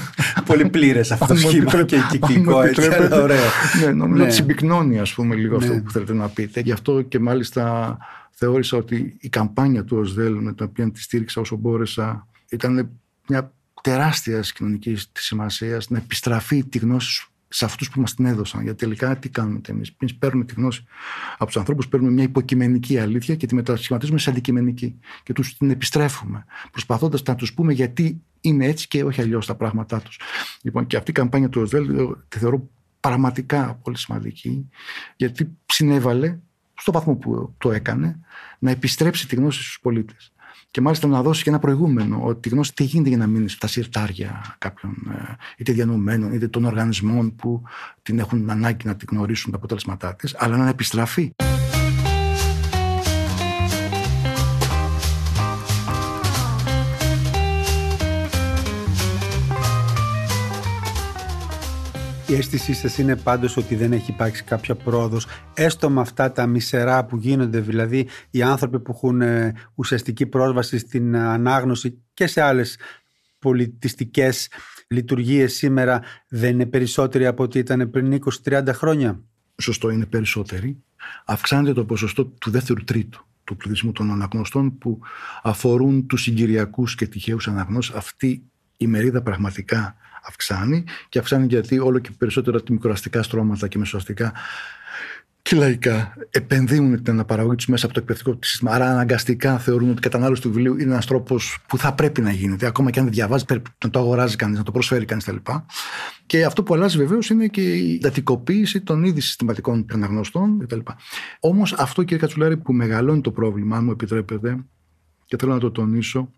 Πολύ πλήρες αυτό το σχήμα και κυκλικό έτσι. Αλλά ωραίο. Ναι, νομίζω ναι. ότι συμπυκνώνει ας πούμε λίγο αυτό ναι. που θέλετε να πείτε. Γι' αυτό και μάλιστα θεώρησα ότι η καμπάνια του ΟΣΔΕΛ με την οποία τη στήριξα όσο μπόρεσα ήταν μια τεράστια κοινωνική σημασίας να επιστραφεί τη γνώση σε αυτούς που μας την έδωσαν. Γιατί τελικά τι κάνουμε εμείς; Εμείς παίρνουμε τη γνώση από τους ανθρώπους, παίρνουμε μια υποκειμενική αλήθεια και τη μετασχηματίζουμε σε αντικειμενική. Και τους την επιστρέφουμε, προσπαθώντας να τους πούμε γιατί είναι έτσι και όχι αλλιώς τα πράγματά τους. Λοιπόν, και αυτή η καμπάνια του ΟΣΔΕΛ τη θεωρώ πραγματικά πολύ σημαντική, γιατί συνέβαλε, στο βαθμό που το έκανε, να επιστρέψει τη γνώση στους πολίτες και μάλιστα να δώσει και ένα προηγούμενο, ότι γνώση τι γίνεται για να μείνει στα συρτάρια κάποιων ε, είτε διανοουμένων είτε των οργανισμών που την έχουν ανάγκη να την γνωρίσουν τα αποτέλεσματά της, αλλά να επιστραφεί. Η αίσθησή σας είναι πάντως ότι δεν έχει υπάρξει κάποια πρόοδος έστω με αυτά τα μισερά που γίνονται δηλαδή οι άνθρωποι που έχουν ε, ουσιαστική πρόσβαση στην ανάγνωση και σε άλλες πολιτιστικές λειτουργίες σήμερα δεν είναι περισσότεροι από ό,τι ήταν πριν 20-30 χρόνια; Σωστό είναι περισσότεροι. Αυξάνεται το ποσοστό του δεύτερου τρίτου του πληθυσμού των αναγνωστών που αφορούν τους συγκυριακούς και τυχαίους αναγνώσεις. Αυτή η μερίδα πραγματικά αυξάνει και αυξάνει γιατί όλο και περισσότερα τη μικροαστικά στρώματα και μεσοαστικά και λαϊκά επενδύουν την αναπαραγωγή τους μέσα από το εκπαιδευτικό σύστημα. Άρα, αναγκαστικά θεωρούν ότι η κατανάλωση του βιβλίου είναι ένας τρόπος που θα πρέπει να γίνεται. Ακόμα και αν δεν διαβάζει, πρέπει να το αγοράζει κανείς, να το προσφέρει κανείς κτλ. Και αυτό που αλλάζει βεβαίως είναι και η εντατικοποίηση των ήδη συστηματικών αναγνωστών κτλ. Όμως, αυτό κύριε Κατσουλάρη που μεγαλώνει το πρόβλημα, αν μου επιτρέπετε, και θέλω να το τονίσω,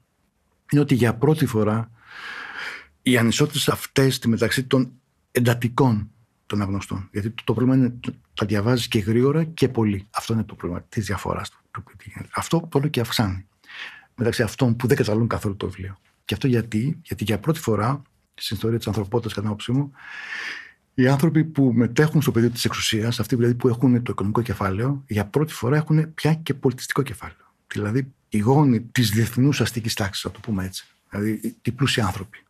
είναι ότι για πρώτη φορά οι ανισότητες αυτές στη μεταξύ των εντατικών των αγνωστών. Γιατί το, το πρόβλημα είναι ότι τα διαβάζεις και γρήγορα και πολύ. Αυτό είναι το πρόβλημα της διαφοράς του. Αυτό όλο και αυξάνει. Μεταξύ αυτών που δεν καταλαβαίνουν καθόλου το βιβλίο. Και αυτό γιατί, γιατί για πρώτη φορά στην ιστορία της ανθρωπότητας, κατά την άποψή μου, οι άνθρωποι που μετέχουν στο πεδίο της εξουσίας, αυτοί δηλαδή που έχουν το οικονομικό κεφάλαιο, για πρώτη φορά έχουν πια και πολιτιστικό κεφάλαιο. Δηλαδή, οι γόνοι της διεθνούς αστικής τάξης, να το πούμε έτσι. Δηλαδή, οι πλούσιοι άνθρωποι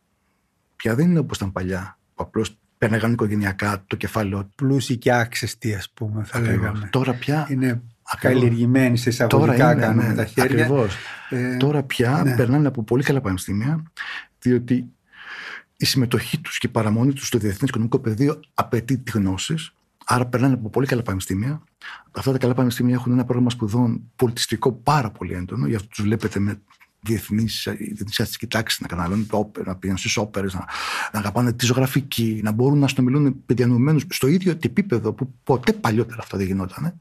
πια δεν είναι όπως ήταν παλιά. Που απλώς πέρναγαν οικογενειακά το κεφάλαιο. Πλούσιοι και άξεστοι, ας πούμε, θα λέγαμε. Τώρα πια. Είναι καλλιεργημένοι σε εισαγωγικά είναι, κάνουμε ναι, τα χέρια. Ακριβώς. Ε, Τώρα πια ναι. περνάνε από πολύ καλά πανεπιστήμια, διότι η συμμετοχή τους και η παραμονή τους στο διεθνές οικονομικό πεδίο απαιτεί τη γνώση. Άρα περνάνε από πολύ καλά πανεπιστήμια. Αυτά τα καλά πανεπιστήμια έχουν ένα πρόγραμμα σπουδών πολιτιστικό πάρα πολύ έντονο. Γι' αυτό τους βλέπετε με διεθνή αστική τάξη να καταναλώνουν το όπερα, να πηγαίνουν στις όπερες, να, να αγαπάνε τη ζωγραφική, να μπορούν να συνομιλούν παιδιανουμένου στο ίδιο επίπεδο που ποτέ παλιότερα αυτό δεν γινόταν.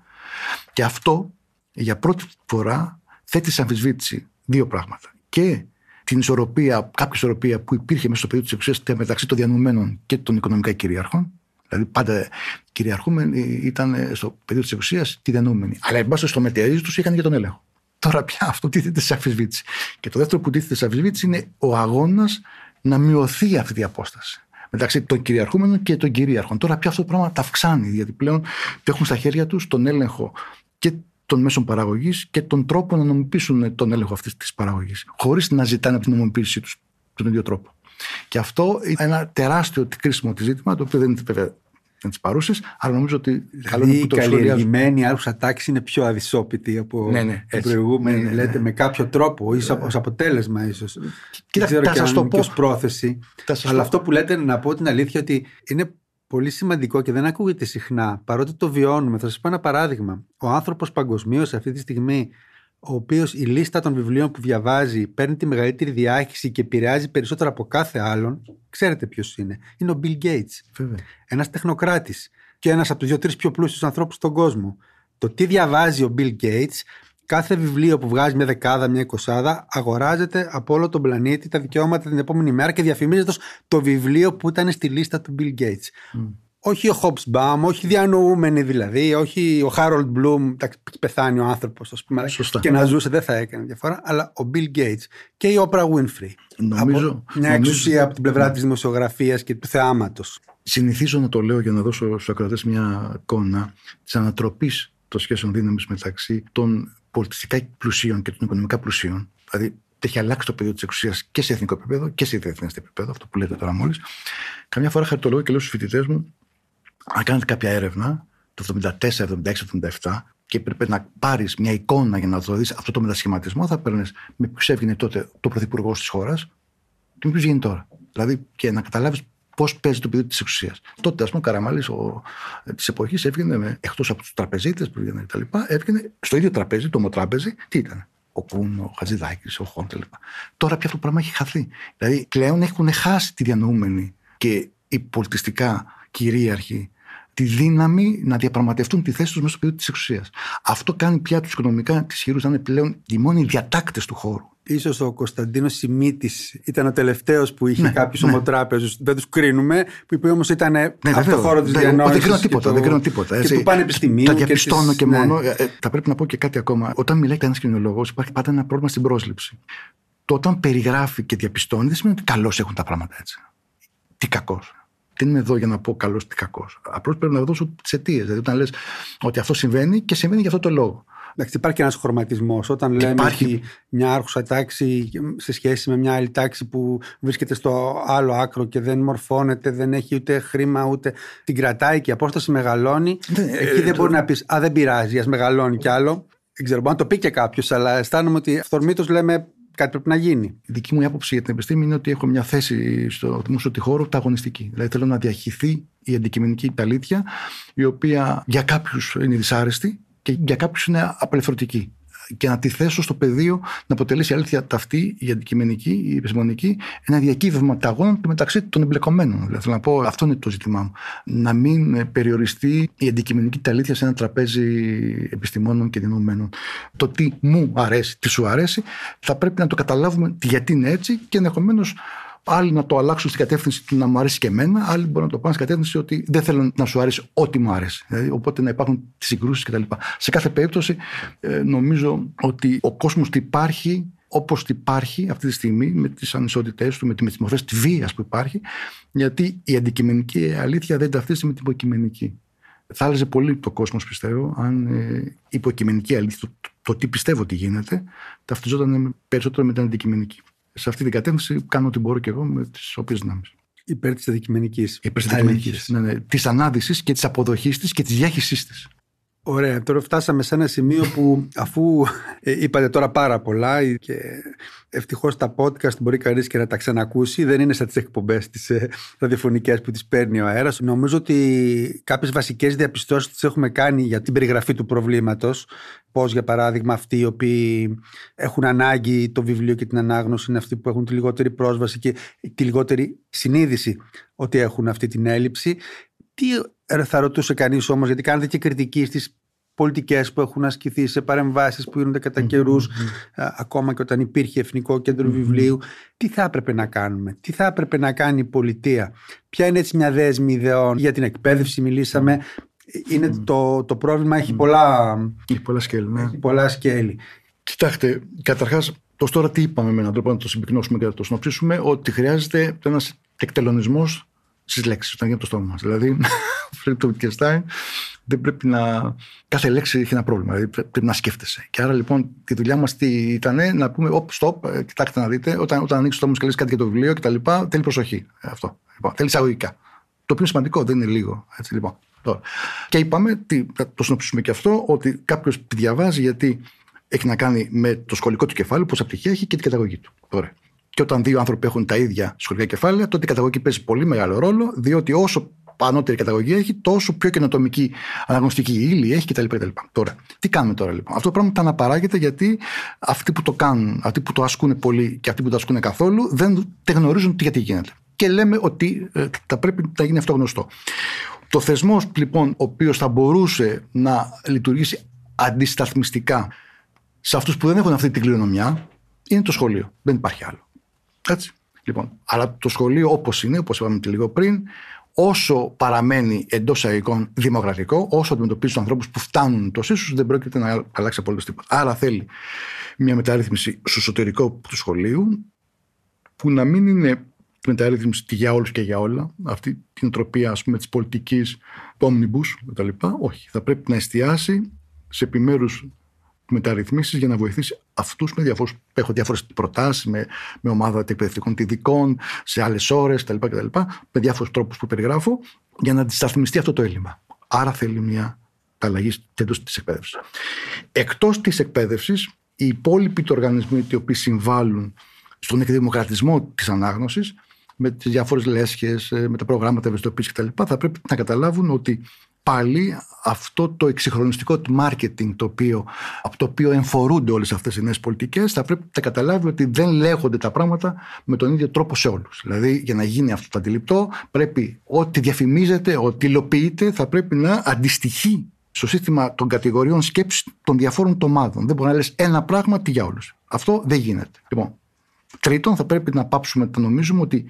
Και αυτό για πρώτη φορά θέτει σε αμφισβήτηση δύο πράγματα. Και την ισορροπία, κάποια ισορροπία που υπήρχε μέσα στο πεδίο της εξουσίας μεταξύ των διανοουμένων και των οικονομικά κυρίαρχων. Δηλαδή, πάντα κυριαρχούμενοι ήταν στο πεδίο της εξουσίας τη διανοούμενοι. Αλλά, εν πάση στο μετερίζει τους είχαν και τον έλεγχο. Τώρα πια αυτό τίθεται σε αφισβήτηση. Και το δεύτερο που τίθεται σε αφισβήτηση είναι ο αγώνας να μειωθεί αυτή η απόσταση μεταξύ των κυριαρχούμενων και των κυρίαρχων. Τώρα πια αυτό το πράγμα τα αυξάνει, γιατί πλέον έχουν στα χέρια τους τον έλεγχο και των μέσων παραγωγής και τον τρόπο να νομιμοποιήσουν τον έλεγχο αυτής της παραγωγής, χωρίς να ζητάνε από την νομιμοποίησή τους τον ίδιο τρόπο. Και αυτό είναι ένα τεράστιο κρίσιμο τη ζήτημα, το οποίο δεν είναι βέβαια με τις παρούσες, αλλά νομίζω ότι καλό είναι που το Η καλλιεργημένη άρχουσα τάξη είναι πιο αδυσόπιτη από ναι, ναι, την προηγούμενη. Ναι, ναι, λέτε με κάποιο τρόπο, ίσω ως αποτέλεσμα, ίσως. Κοίτα, δεν ξέρω και αν πω. πρόθεση. αλλά αυτό που λέτε να πω την αλήθεια ότι είναι πολύ σημαντικό και δεν ακούγεται συχνά, παρότι το βιώνουμε. Θα σας πω ένα παράδειγμα. Ο άνθρωπος παγκοσμίως αυτή τη στιγμή ο οποίος η λίστα των βιβλίων που διαβάζει παίρνει τη μεγαλύτερη διάχυση και επηρεάζει περισσότερο από κάθε άλλον, ξέρετε ποιος είναι. Είναι ο Bill Gates. Ένας τεχνοκράτης και ένας από τους δύο-τρεις πιο πλούσιους ανθρώπους στον κόσμο. Το τι διαβάζει ο Bill Gates, κάθε βιβλίο που βγάζει μια δεκάδα, μια εικοσάδα, αγοράζεται από όλο τον πλανήτη τα δικαιώματα την επόμενη μέρα και διαφημίζεται το βιβλίο που ήταν στη λίστα του Bill Gates όχι ο Hobsbawm, όχι διανοούμενοι δηλαδή, όχι ο Harold Bloom, πεθάνει ο άνθρωπος, ας πούμε, Σωστά. και να ζούσε δεν θα έκανε διαφορά, αλλά ο Bill Gates και η Oprah Winfrey. Νομίζω, από μια νομίζω, εξουσία από την πλευρά της δημοσιογραφίας και του θεάματος. Συνηθίζω να το λέω για να δώσω στους ακροατές μια εικόνα της ανατροπής των σχέσεων δύναμης μεταξύ των πολιτιστικά πλουσίων και των οικονομικά πλουσίων. Δηλαδή, έχει αλλάξει το πεδίο της εξουσίας και σε εθνικό επίπεδο και σε διεθνές επίπεδο, αυτό που λέτε τώρα μόλις. Καμιά φορά χαριτολογώ και λέω στους φοιτητές μου αν κάνετε κάποια έρευνα το 74, 76, 77 και πρέπει να πάρεις μια εικόνα για να το δεις αυτό το μετασχηματισμό, θα παίρνεις με ποιους έβγαινε τότε το πρωθυπουργός της χώρας και με ποιους βγαίνει τώρα. Δηλαδή και να καταλάβεις πώς παίζει το πεδίο της εξουσίας. Τότε, ας πούμε, ο Καραμάλης της εποχής έβγαινε εκτός από τους τραπεζίτες που βγαίνουν κτλ. Έβγαινε στο ίδιο τραπέζι, το ομοτράπεζι, τι ήταν. Ο Κούν, ο Χατζηδάκης, ο Χόν κλπ. Τώρα πια αυτό το πράγμα έχει χαθεί. Δηλαδή πλέον έχουν χάσει τη διανοούμενη και οι πολιτιστικά κυρίαρχοι τη δύναμη να διαπραγματευτούν τη θέση τους μέσα στο πεδίο της εξουσίας. Αυτό κάνει πια τους οικονομικά της χειρού να είναι πλέον οι μόνοι διατάκτες του χώρου. Ίσως ο Κωνσταντίνος Σιμίτης ήταν ο τελευταίος που είχε ναι, κάποιους ναι. ομοτράπεζους. Δεν τους κρίνουμε, που είπε όμως ήταν ναι, αυτό χώρο της διανόηση. Δεν κρίνω τίποτα. Το, δεν κρίνω τίποτα και του πανεπιστημίου. Τα διαπιστώνω και, και ναι. μόνο. Ε, ε, θα πρέπει να πω και κάτι ακόμα. Όταν μιλάει ένα κοινωνιολόγος, υπάρχει πάντα ένα πρόβλημα στην πρόσληψη. Το όταν περιγράφει και διαπιστώνει, δεν σημαίνει ότι καλώς έχουν τα πράγματα έτσι. Τι κακός δεν είμαι εδώ για να πω καλό ή κακός. Απλώς πρέπει να δώσω τις αιτίες. Δηλαδή, όταν λες ότι αυτό συμβαίνει και συμβαίνει για αυτό το λόγο. Εντάξει, υπάρχει ένας χρωματισμός. Όταν λέμε υπάρχει... ότι μια άρχουσα τάξη σε σχέση με μια άλλη τάξη που βρίσκεται στο άλλο άκρο και δεν μορφώνεται, δεν έχει ούτε χρήμα ούτε την κρατάει και η απόσταση μεγαλώνει. Ναι, εκεί δεν μπορεί να πεις Α, δεν πειράζει, ας μεγαλώνει κι άλλο. Δεν ξέρω, μπορεί να το πει και κάποιος, αλλά αισθάνομαι ότι αυθορμήτως λέμε κάτι πρέπει να γίνει. Η δική μου άποψη για την επιστήμη είναι ότι έχω μια θέση στο δημόσιο τη χώρο αγωνιστική. Δηλαδή θέλω να διαχυθεί η αντικειμενική αλήθεια, η οποία για κάποιους είναι δυσάρεστη και για κάποιους είναι απελευθερωτική και να τη θέσω στο πεδίο να αποτελέσει η αλήθεια ταυτή, η αντικειμενική, η επιστημονική, ένα διακύβευμα ταγών μεταξύ των εμπλεκομένων. Δηλαδή, θέλω να πω, αυτό είναι το ζήτημά μου. Να μην περιοριστεί η αντικειμενική τα αλήθειας σε ένα τραπέζι επιστημόνων και διανομένων. Το τι μου αρέσει, τι σου αρέσει, θα πρέπει να το καταλάβουμε γιατί είναι έτσι και ενδεχομένως Άλλοι να το αλλάξουν στην κατεύθυνση του να μου αρέσει και εμένα, άλλοι μπορούν να το πάνε στην κατεύθυνση ότι δεν θέλω να σου αρέσει ό,τι μου αρέσει. Δηλαδή, οπότε να υπάρχουν τις συγκρούσεις κτλ. Σε κάθε περίπτωση, ε, νομίζω ότι ο κόσμος υπάρχει όπως υπάρχει αυτή τη στιγμή με τις ανισότητές του, με τις μορφές της βίας που υπάρχει, γιατί η αντικειμενική αλήθεια δεν ταυτίζεται με την υποκειμενική. Θα άλλαζε πολύ το κόσμος, πιστεύω, αν ε, η υποκειμενική αλήθεια, το, το, το τι πιστεύω ότι γίνεται, ταυτιζόταν περισσότερο με την αντικειμενική σε αυτή την κατεύθυνση κάνω ό,τι μπορώ και εγώ με τις όποιε δυνάμει. Υπέρ της αντικειμενική. Υπέρ της αντικειμενική. Ναι, ναι. Της ανάδυσης και της αποδοχής της και της διάχυσής της. Ωραία. Τώρα φτάσαμε σε ένα σημείο που αφού ε, είπατε τώρα πάρα πολλά και ευτυχώς τα podcast μπορεί κανείς και να τα ξανακούσει, δεν είναι σαν τις εκπομπές τις ε, ραδιοφωνικές που τις παίρνει ο αέρας. Νομίζω ότι κάποιες βασικές διαπιστώσεις τις έχουμε κάνει για την περιγραφή του προβλήματος. Πώς, για παράδειγμα, αυτοί οι οποίοι έχουν ανάγκη το βιβλίο και την ανάγνωση είναι αυτοί που έχουν τη λιγότερη πρόσβαση και τη λιγότερη συνείδηση ότι έχουν αυτή την έλλειψη. Τι θα ρωτούσε κανείς όμως, γιατί κάνετε και κριτική στις πολιτικές που έχουν ασκηθεί, σε παρεμβάσεις που γίνονται κατά καιρούς, ακόμα και όταν υπήρχε Εθνικό Κέντρο Βιβλίου. Τι θα έπρεπε να κάνουμε, τι θα έπρεπε να κάνει η πολιτεία, Ποια είναι έτσι μια δέσμη ιδεών για την εκπαίδευση, μιλήσαμε. Είναι το, το πρόβλημα έχει πολλά, έχει πολλά σκέλη. Ναι. Έχει πολλά σκέλη. Κοιτάξτε, καταρχάς, ω τώρα τι είπαμε με έναν τρόπο να το συμπυκνώσουμε και να το συνοψίσουμε, ότι χρειάζεται ένας εκτελονισμός στις λέξεις όταν γίνεται το στόμα μας. Δηλαδή, πρέπει το Wittgenstein δεν πρέπει να. Κάθε λέξη έχει ένα πρόβλημα. Δηλαδή πρέπει να σκέφτεσαι. Και άρα λοιπόν τη δουλειά μας τι ήταν να πούμε: Ωπ, stop, ε, κοιτάξτε να δείτε, όταν, όταν ανοίξεις το στόμα και λες κάτι για το βιβλίο κτλ. Θέλει προσοχή. Ε, αυτό. Λοιπόν, θέλει εισαγωγικά. Το οποίο είναι σημαντικό, δεν είναι λίγο. Έτσι, λοιπόν. Τώρα. Και είπαμε, τι, θα το συνοψίσουμε και αυτό, ότι κάποιος διαβάζει γιατί έχει να κάνει με το σχολικό του κεφάλαιο, πόσα πτυχία έχει και την καταγωγή του. Τώρα. Και όταν δύο άνθρωποι έχουν τα ίδια σχολικά κεφάλαια, τότε η καταγωγή παίζει πολύ μεγάλο ρόλο, διότι όσο πανότερη καταγωγή έχει, τόσο πιο καινοτομική αναγνωστική ύλη έχει κτλ. κτλ. Τώρα, τι κάνουμε τώρα λοιπόν; Αυτό το πράγμα τα αναπαράγεται γιατί αυτοί που το κάνουν, αυτοί που το ασκούν πολύ και αυτοί που το ασκούν καθόλου, δεν, δεν γνωρίζουν τι γιατί γίνεται. Και λέμε ότι ε, θα πρέπει να γίνει αυτό γνωστό. Το θεσμός λοιπόν, ο οποίος θα μπορούσε να λειτουργήσει αντισταθμιστικά σε αυτούς που δεν έχουν αυτή την κληρονομιά, είναι το σχολείο. Δεν υπάρχει άλλο. Έτσι. Λοιπόν, αλλά το σχολείο όπως είναι, όπως είπαμε και λίγο πριν, όσο παραμένει εντός εισαγωγικών δημοκρατικό, όσο αντιμετωπίζει τους ανθρώπους που φτάνουν το ίσου, δεν πρόκειται να αλλάξει απολύτως τίποτα. Άρα θέλει μια μεταρρύθμιση στο εσωτερικό του σχολείου, που να μην είναι μεταρρύθμιση για όλους και για όλα, αυτή την τροπή ας πούμε της πολιτικής του omnibus κτλ. Όχι. Θα πρέπει να εστιάσει σε επιμέρους μεταρρυθμίσεις για να βοηθήσει αυτούς με διαφόρου. Έχω διάφορες προτάσεις με, με ομάδα εκπαιδευτικών ειδικών, σε άλλες ώρες κτλ, κτλ. Με διάφορους τρόπους που περιγράφω, για να αντισταθμιστεί αυτό το έλλειμμα. Άρα θέλει μια αλλαγή εντός της εκπαίδευσης. Εκτός της εκπαίδευσης, οι υπόλοιποι του οργανισμοί οι οποίοι συμβάλλουν στον εκδημοκρατισμό της ανάγνωσης, με τις διάφορες λέσχες, με τα προγράμματα ευαισθητοποίησης κτλ., θα πρέπει να καταλάβουν ότι πάλι αυτό το εξυγχρονιστικό του marketing το οποίο, από το οποίο εμφορούνται όλες αυτές οι νέες πολιτικές θα πρέπει να καταλάβει ότι δεν λέγονται τα πράγματα με τον ίδιο τρόπο σε όλους. Δηλαδή για να γίνει αυτό το αντιληπτό πρέπει ό,τι διαφημίζεται, ό,τι υλοποιείται θα πρέπει να αντιστοιχεί στο σύστημα των κατηγοριών σκέψης των διαφόρων τομάδων. Δεν μπορεί να λες ένα πράγμα τι για όλους. Αυτό δεν γίνεται. Λοιπόν, τρίτον θα πρέπει να πάψουμε να νομίζουμε ότι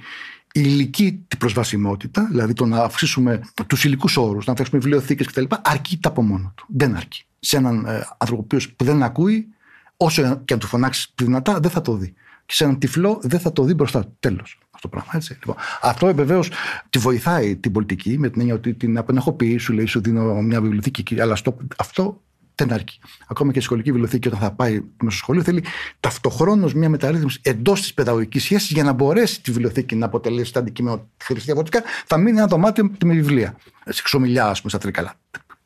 η υλική την προσβασιμότητα, δηλαδή το να αυξήσουμε τους υλικούς όρους, να φτιάξουμε βιβλιοθήκες κτλ., αρκεί από μόνο του. Δεν αρκεί. Σε έναν ε, άνθρωπο που δεν ακούει, όσο και αν του φωνάξεις δυνατά, δεν θα το δει. Και σε έναν τυφλό δεν θα το δει μπροστά του. Τέλος. Αυτό το πράγμα. Έτσι. Λοιπόν, αυτό βεβαίως τη βοηθάει την πολιτική με την έννοια ότι την απενεχοποιεί, σου λέει, σου δίνω μια βιβλιοθήκη, αλλά στο, αυτό δεν αρκεί. Ακόμα και η σχολική βιβλιοθήκη, όταν θα πάει στο σχολείο, θέλει ταυτοχρόνως μια μεταρρύθμιση εντός της παιδαγωγικής σχέσης για να μπορέσει τη βιβλιοθήκη να αποτελέσει το αντικείμενο χρηστή διαφορετικά. Θα μείνει ένα δωμάτιο με βιβλία. Σε ξομιλιά, ας πούμε, στα τρίκαλα.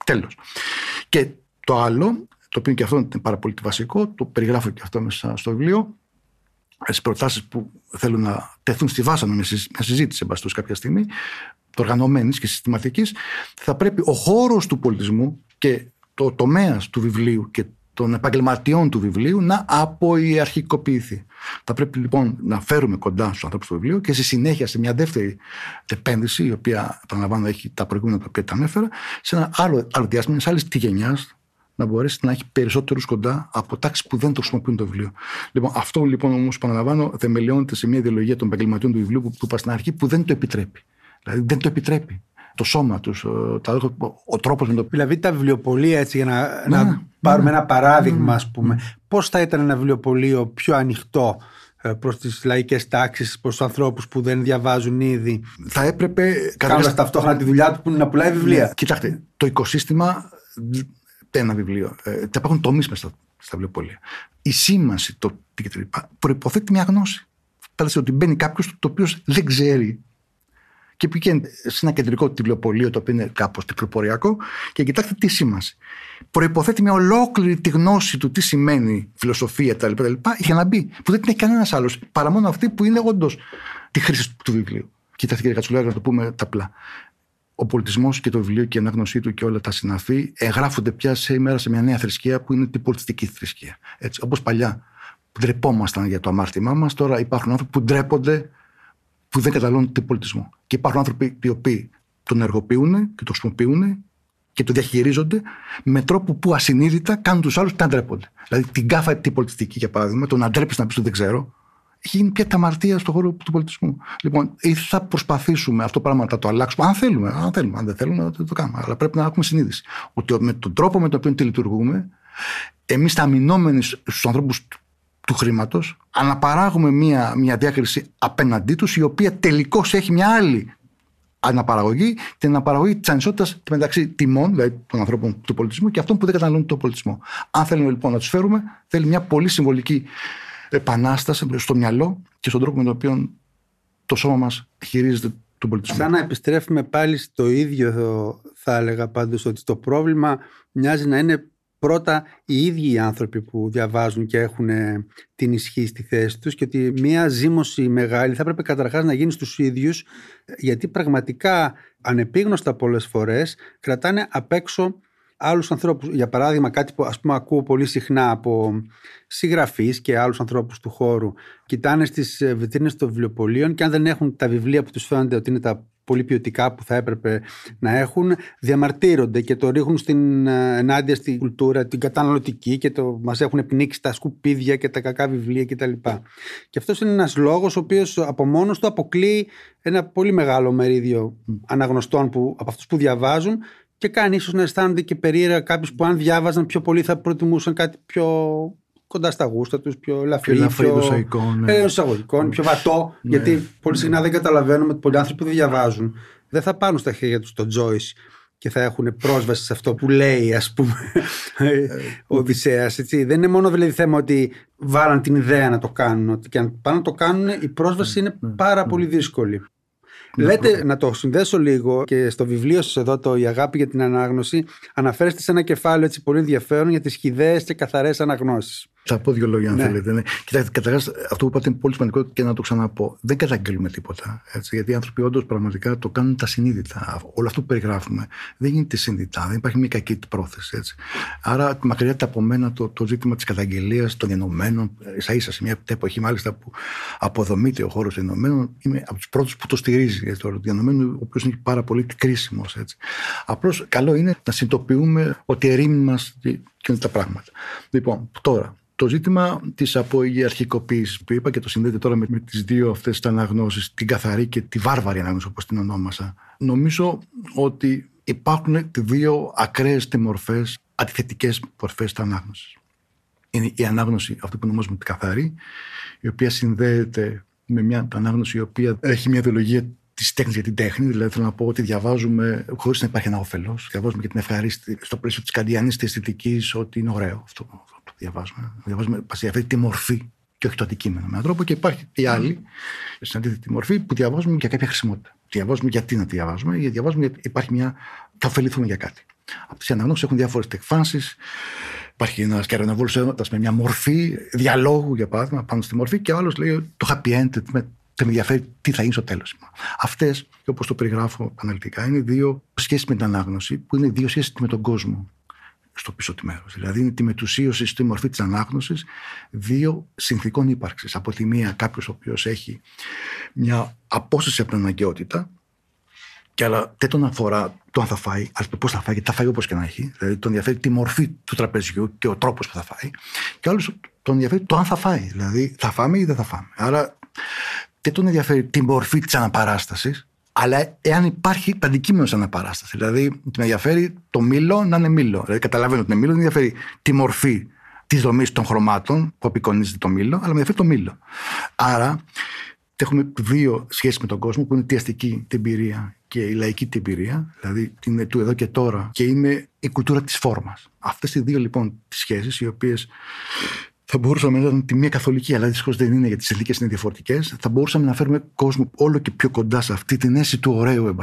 Τέλος. Και το άλλο, το οποίο και αυτό είναι πάρα πολύ βασικό, το περιγράφω και αυτό μέσα στο βιβλίο, τι προτάσεις που θέλουν να τεθούν στη βάση μια συζήτηση, εν κάποια στιγμή, οργανωμένης και συστηματικής, θα πρέπει ο χώρος του πολιτισμού και το τομέας του βιβλίου και των επαγγελματιών του βιβλίου να αποϊαρχικοποιηθεί. Θα πρέπει λοιπόν να φέρουμε κοντά στους ανθρώπους του βιβλίου και στη συνέχεια σε μια δεύτερη επένδυση, η οποία επαναλαμβάνω έχει τα προηγούμενα τα οποία τα ανέφερα, σε ένα άλλο, άλλο διάστημα, μια άλλη τη γενιά, να μπορέσει να έχει περισσότερους κοντά από τάξεις που δεν το χρησιμοποιούν το βιβλίο. Λοιπόν, αυτό λοιπόν όμως, επαναλαμβάνω, θεμελιώνεται σε μια ιδεολογία των επαγγελματιών του βιβλίου που, που είπα στην αρχή, που δεν το επιτρέπει. Δηλαδή δεν το επιτρέπει το σώμα τους, ο τρόπος με το. Δηλαδή τα βιβλιοπολία, έτσι, για να, να ναι, πάρουμε ναι. ένα παράδειγμα, ας πούμε, ναι. πώς θα ήταν ένα βιβλιοπωλείο πιο ανοιχτό ε, προς τις λαϊκές τάξεις, προς τους ανθρώπους που δεν διαβάζουν ήδη; Θα έπρεπε. Κάνοντας ταυτόχρονα τη δουλειά του που είναι να πουλάει βιβλία. Κοιτάξτε, το οικοσύστημα. Ένα βιβλίο. Ε, θα υπάρχουν τομείς μέσα στα, στα βιβλιοπολία. Η σήμανση, το προποθέτει μια γνώση. Φανταστείτε ότι μπαίνει κάποιος το οποίος δεν ξέρει και πηγαίνετε σε ένα κεντρικό τυπλοπολείο το οποίο είναι κάπως τυπλοποριακό και κοιτάξτε τι σήμανση. Προποθέτει μια ολόκληρη τη γνώση του τι σημαίνει φιλοσοφία κτλ. για να μπει, που δεν την έχει κανένας άλλος παρά μόνο αυτή που είναι όντως τη χρήση του βιβλίου. Κοιτάξτε κύριε Κατσουλάκη, να το πούμε τα απλά. Ο πολιτισμός και το βιβλίο και η ανάγνωσή του και όλα τα συναφή εγγράφονται πια σήμερα σε μια νέα θρησκεία που είναι την πολιτιστική θρησκεία. Όπως παλιά ντρεπόμασταν για το αμάρτημά μας, τώρα υπάρχουν άνθρωποι που ντρέπονται που δεν καταλαβαίνουν τον πολιτισμό. Και υπάρχουν άνθρωποι οι οποίοι τον ενεργοποιούν και το χρησιμοποιούν και το διαχειρίζονται με τρόπο που ασυνείδητα κάνουν τους άλλους να ντρέπονται. Δηλαδή την κάφα την πολιτιστική, για παράδειγμα, το να ντρέπει να πεις το δεν ξέρω, έχει γίνει πια ταμαρτία στον χώρο του πολιτισμού. Λοιπόν, ή θα προσπαθήσουμε αυτό το πράγμα να το αλλάξουμε, αν θέλουμε. Αν θέλουμε, αν δεν θέλουμε, δεν το κάνουμε. Αλλά πρέπει να έχουμε συνείδηση ότι με τον τρόπο με τον οποίο τη λειτουργούμε, Εμείς αμυνόμενοι στους ανθρώπους του χρήματος, αναπαράγουμε μια, μια διάκριση απέναντί τους, η οποία τελικώς έχει μια άλλη αναπαραγωγή, την αναπαραγωγή της ανισότητας μεταξύ τιμών, δηλαδή των ανθρώπων του πολιτισμού και αυτών που δεν καταναλώνουν τον πολιτισμό. Αν θέλουμε λοιπόν να τους φέρουμε, θέλει μια πολύ συμβολική επανάσταση στο μυαλό και στον τρόπο με τον οποίο το σώμα μας χειρίζεται τον πολιτισμό. Σαν να επιστρέφουμε πάλι στο ίδιο, θα έλεγα πάντως ότι το πρόβλημα μοιάζει να είναι πρώτα οι ίδιοι οι άνθρωποι που διαβάζουν και έχουν ε, την ισχύ στη θέση τους και ότι μια ζήμωση μεγάλη θα έπρεπε καταρχάς να γίνει στους ίδιους γιατί πραγματικά ανεπίγνωστα πολλές φορές κρατάνε απ' έξω άλλους ανθρώπους. Για παράδειγμα, κάτι που ας πούμε, ακούω πολύ συχνά από συγγραφείς και άλλους ανθρώπους του χώρου. Κοιτάνε στις ε, βιτρίνες των βιβλιοπολίων και αν δεν έχουν τα βιβλία που τους φαίνονται ότι είναι τα πολύ ποιοτικά που θα έπρεπε να έχουν, διαμαρτύρονται και το ρίχνουν στην, ε, ενάντια στην κουλτούρα, την καταναλωτική και το μας έχουν πνίξει τα σκουπίδια και τα κακά βιβλία κτλ. Και αυτός είναι ένας λόγος ο οποίος από μόνος του αποκλείει ένα πολύ μεγάλο μερίδιο αναγνωστών που, από αυτούς που διαβάζουν και κάνει ίσως να αισθάνονται και περίεργα κάποιους που αν διάβαζαν πιο πολύ θα προτιμούσαν κάτι πιο κοντά στα γούστα τους, πιο ελαφρύ, πιο, πιο ναι. εισαγωγικών, πιο βατό. Ναι. Γιατί πολύ συχνά δεν καταλαβαίνουμε ότι πολλοί άνθρωποι που δεν διαβάζουν δεν θα πάρουν στα χέρια τους τον Τζόι και θα έχουν πρόσβαση σε αυτό που λέει ας πούμε ο Οδυσσέας δεν είναι μόνο δηλαδή θέμα ότι βάλαν την ιδέα να το κάνουν ότι και αν πάνε να το κάνουν η πρόσβαση είναι ναι. πάρα πολύ δύσκολη Λέτε να το συνδέσω λίγο και στο βιβλίο σας εδώ το «Η αγάπη για την ανάγνωση» αναφέρεστε σε ένα κεφάλαιο έτσι πολύ ενδιαφέρον για τις χιδαίες και καθαρές αναγνώσεις. Θα πω δύο λόγια, αν ναι. θέλετε. Ναι. Κοιτάξτε, καταρχάς, αυτό που είπατε είναι πολύ σημαντικό και να το ξαναπώ. Δεν καταγγέλουμε τίποτα. Έτσι, γιατί οι άνθρωποι όντως πραγματικά το κάνουν τα συνείδητα. Όλο αυτό που περιγράφουμε δεν γίνεται συνειδητά. Δεν υπάρχει μια κακή πρόθεση. Έτσι. Άρα, μακριά από μένα το, το ζήτημα της καταγγελίας των ενωμένων, σα ίσα σε μια εποχή μάλιστα που αποδομείται ο χώρος των ενωμένων, είμαι από τους πρώτους που το στηρίζει. Έτσι, το ενωμένο, ο οποίος είναι πάρα πολύ κρίσιμος. Απλώς καλό είναι να συνειδητοποιούμε ότι ερήμη μας και είναι τα πράγματα. Λοιπόν, τώρα, το ζήτημα της αποϊγειαρχικοποίηση που είπα και το συνδέεται τώρα με, με τις δύο αυτές αναγνώσεις, την καθαρή και τη βάρβαρη ανάγνωση, όπως την ονόμασα. Νομίζω ότι υπάρχουν δύο ακραίες μορφές, αντιθετικές μορφές της ανάγνωσης. Είναι η ανάγνωση, αυτή που ονομάζουμε την καθαρή, η οποία συνδέεται με μια ανάγνωση η οποία έχει μια ιδεολογία της τέχνης για την τέχνη. Δηλαδή, θέλω να πω ότι διαβάζουμε χωρίς να υπάρχει ένα όφελος. Διαβάζουμε και την ευχαρίστη στο πλαίσιο της καντιανής της αισθητικής ότι είναι ωραίο αυτό που διαβάζουμε. Διαβάζουμε αυτή τη μορφή και όχι το αντικείμενο με έναν τρόπο. Και υπάρχει η άλλη, στην αντίθετη μορφή, που διαβάζουμε για κάποια χρησιμότητα. Διαβάζουμε γιατί να διαβάζουμε, γιατί διαβάζουμε γιατί υπάρχει μια. θα ωφεληθούμε για κάτι. Από τις αναγνώσεις έχουν διάφορες εκφάνσει. Υπάρχει ένας κερνοβόλο με μια μορφή διαλόγου, για παράδειγμα, πάνω στη μορφή, και ο άλλος λέει το happy end, δεν με ενδιαφέρει τι θα γίνει στο τέλος. Αυτές, όπως το περιγράφω αναλυτικά, είναι δύο σχέσεις με την ανάγνωση, που είναι δύο σχέσεις με τον κόσμο στο πίσω τη μέρος. Δηλαδή, είναι τη μετουσίωση στη μορφή της ανάγνωσης δύο συνθήκων ύπαρξης. Από τη μία, κάποιος ο οποίος έχει μια απόσταση από την αναγκαιότητα, και αλλά δεν τον αφορά το αν θα φάει, αλλά πώς θα φάει, γιατί θα φάει όπως και να έχει. Δηλαδή, τον ενδιαφέρει τη μορφή του τραπεζιού και ο τρόπος που θα φάει. Και άλλος τον ενδιαφέρει το αν θα φάει. Δηλαδή, θα φάμε ή δεν θα φάμε. Άρα, δεν τον ενδιαφέρει τη μορφή της αναπαράστασης, αλλά εάν υπάρχει το αντικείμενο τη αναπαράσταση. Δηλαδή, τον ενδιαφέρει το μήλο να είναι μήλο. Δηλαδή, καταλαβαίνω ότι είναι μήλο, δεν ενδιαφέρει τη μορφή της δομής των χρωμάτων που απεικονίζεται το μήλο, αλλά με ενδιαφέρει το μήλο. Άρα, έχουμε δύο σχέσεις με τον κόσμο που είναι η αστική εμπειρία και η λαϊκή εμπειρία, δηλαδή είναι του εδώ και τώρα και είναι η κουλτούρα της φόρμας. Αυτές οι δύο λοιπόν σχέσεις, οι οποίες θα μπορούσαμε να ήταν τη μία καθολική, αλλά δυστυχώς δεν είναι γιατί οι συνθήκες είναι διαφορετικές. Θα μπορούσαμε να φέρουμε κόσμο όλο και πιο κοντά σε αυτή την αίσθηση του ωραίου, εν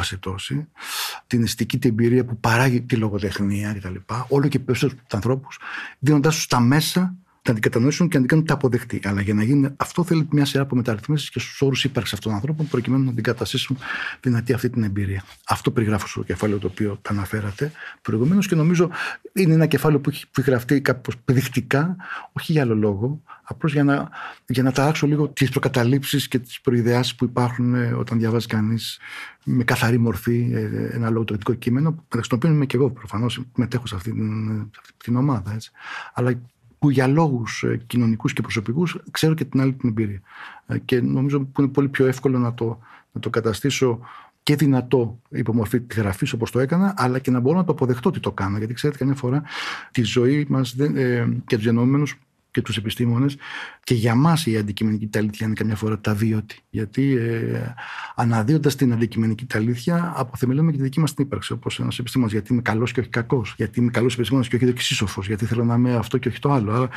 την αισθητική την εμπειρία που παράγει τη λογοτεχνία κτλ. Όλο και περισσότερους ανθρώπους, δίνοντάς τους τα μέσα να την κατανοήσουν και να την κάνουν τα αποδεκτή. Αλλά για να γίνει αυτό θέλει μια σειρά από μεταρρυθμίσεις και στους όρους ύπαρξης αυτών των ανθρώπων, προκειμένου να την καταστήσουν δυνατή αυτή την εμπειρία. Αυτό περιγράφω στο κεφάλαιο το οποίο τα αναφέρατε προηγουμένως και νομίζω είναι ένα κεφάλαιο που έχει γραφτεί κάπως παιδεικτικά, όχι για άλλο λόγο, απλώς για να, για να ταράξω λίγο τις προκαταλήψεις και τις προειδεάσεις που υπάρχουν ε, όταν διαβάζει κανείς με καθαρή μορφή ε, ένα λογοτεχνικό κείμενο, μεταξύ των οποίων είμαι και εγώ προφανώς μετέχω σε αυτή την, σε αυτή την ομάδα. Έτσι. Αλλά που για λόγους ε, κοινωνικούς και προσωπικούς ξέρω και την άλλη την εμπειρία. Ε, και νομίζω που είναι πολύ πιο εύκολο να το, να το καταστήσω και δυνατό υπομορφή τη γραφή όπως το έκανα, αλλά και να μπορώ να το αποδεχτώ ότι το κάνω. Γιατί ξέρετε, καμιά φορά τη ζωή μας ε, και τους γεννόμενους και τους επιστήμονες. Και για μας η αντικειμενική τα αλήθεια είναι καμιά φορά τα βίωτη. Γιατί ε, αναδύοντας την αντικειμενική τα αλήθεια, αποθεμελώνουμε και τη δική μας την ύπαρξη. Όπως ένας επιστήμονας, γιατί είμαι καλός και όχι κακός. Γιατί είμαι καλός επιστήμονας και όχι δεξίσοφος. Γιατί θέλω να είμαι αυτό και όχι το άλλο. Άρα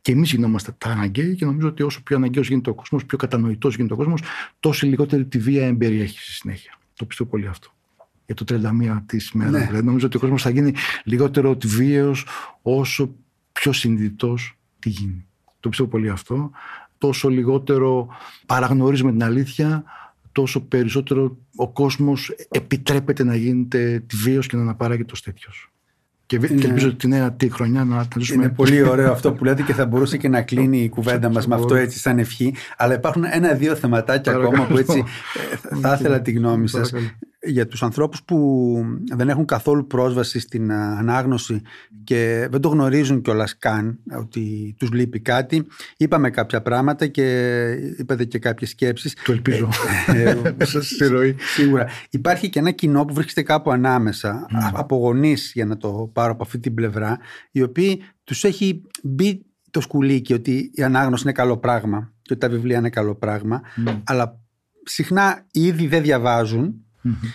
και εμείς γινόμαστε τα αναγκαίοι και νομίζω ότι όσο πιο αναγκαίος γίνεται ο κόσμος, πιο κατανοητός γίνεται ο κόσμος, τόσο λιγότερη τη βία εμπεριέχει στη συνέχεια. Το πιστεύω πολύ αυτό για το 31 της ημέρα. Ναι. Δηλαδή, νομίζω ότι ο κόσμος θα γίνει λιγότερο βίαιος όσο πιο συνειδητός τι γίνει. Το πιστεύω πολύ αυτό. Τόσο λιγότερο παραγνωρίζουμε την αλήθεια, τόσο περισσότερο ο κόσμος επιτρέπεται να γίνεται βίος και να αναπαράγει το τέτοιος. Και, είναι... και ελπίζω τη νέα τη χρονιά να τα ζήσουμε. Είναι πολύ ωραίο αυτό που λέτε και θα μπορούσε και να κλείνει η κουβέντα μας με αυτό έτσι σαν ευχή. Αλλά υπάρχουν ένα-δύο θεματάκια ακόμα που έτσι ε, θα ήθελα τη γνώμη σας για τους ανθρώπους που δεν έχουν καθόλου πρόσβαση στην ανάγνωση και δεν το γνωρίζουν κιόλας καν ότι τους λείπει κάτι. Είπαμε κάποια πράγματα και είπατε και κάποιες σκέψεις. Το ελπίζω. Ε, ε σίγουρα. Υπάρχει και ένα κοινό που βρίσκεται κάπου ανάμεσα mm. από γονείς για να το πάρω από αυτή την πλευρά οι οποίοι τους έχει μπει το σκουλίκι ότι η ανάγνωση είναι καλό πράγμα και ότι τα βιβλία είναι καλό πράγμα αλλά συχνά ήδη δεν διαβάζουν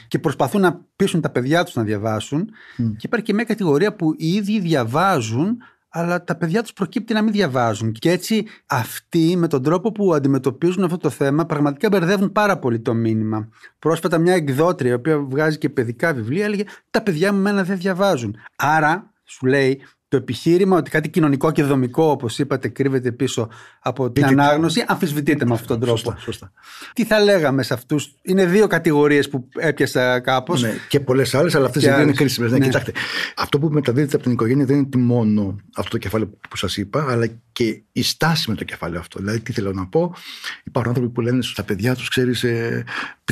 και προσπαθούν να πείσουν τα παιδιά τους να διαβάσουν και υπάρχει και μια κατηγορία που οι ίδιοι διαβάζουν αλλά τα παιδιά τους προκύπτει να μην διαβάζουν και έτσι αυτοί με τον τρόπο που αντιμετωπίζουν αυτό το θέμα πραγματικά μπερδεύουν πάρα πολύ το μήνυμα. Πρόσφατα μια εκδότρια η οποία βγάζει και παιδικά βιβλία έλεγε τα παιδιά μου μένα δεν διαβάζουν. Άρα σου λέει το επιχείρημα ότι κάτι κοινωνικό και δομικό, όπως είπατε, κρύβεται πίσω από την ανάγνωση, αμφισβητείται με αυτόν τον τρόπο. Σωστά, σωστά. Τι θα λέγαμε σε αυτούς, Είναι δύο κατηγορίες που έπιασα κάπως. Ναι, και πολλές άλλες, αλλά αυτές δεν είναι κρίσιμες. Ναι, ναι. Κοιτάξτε, αυτό που μεταδίδεται από την οικογένεια δεν είναι μόνο αυτό το κεφάλαιο που σας είπα, αλλά και η στάση με το κεφάλαιο αυτό. Δηλαδή, τι θέλω να πω, υπάρχουν άνθρωποι που λένε στα παιδιά τους, ξέρεις, ε,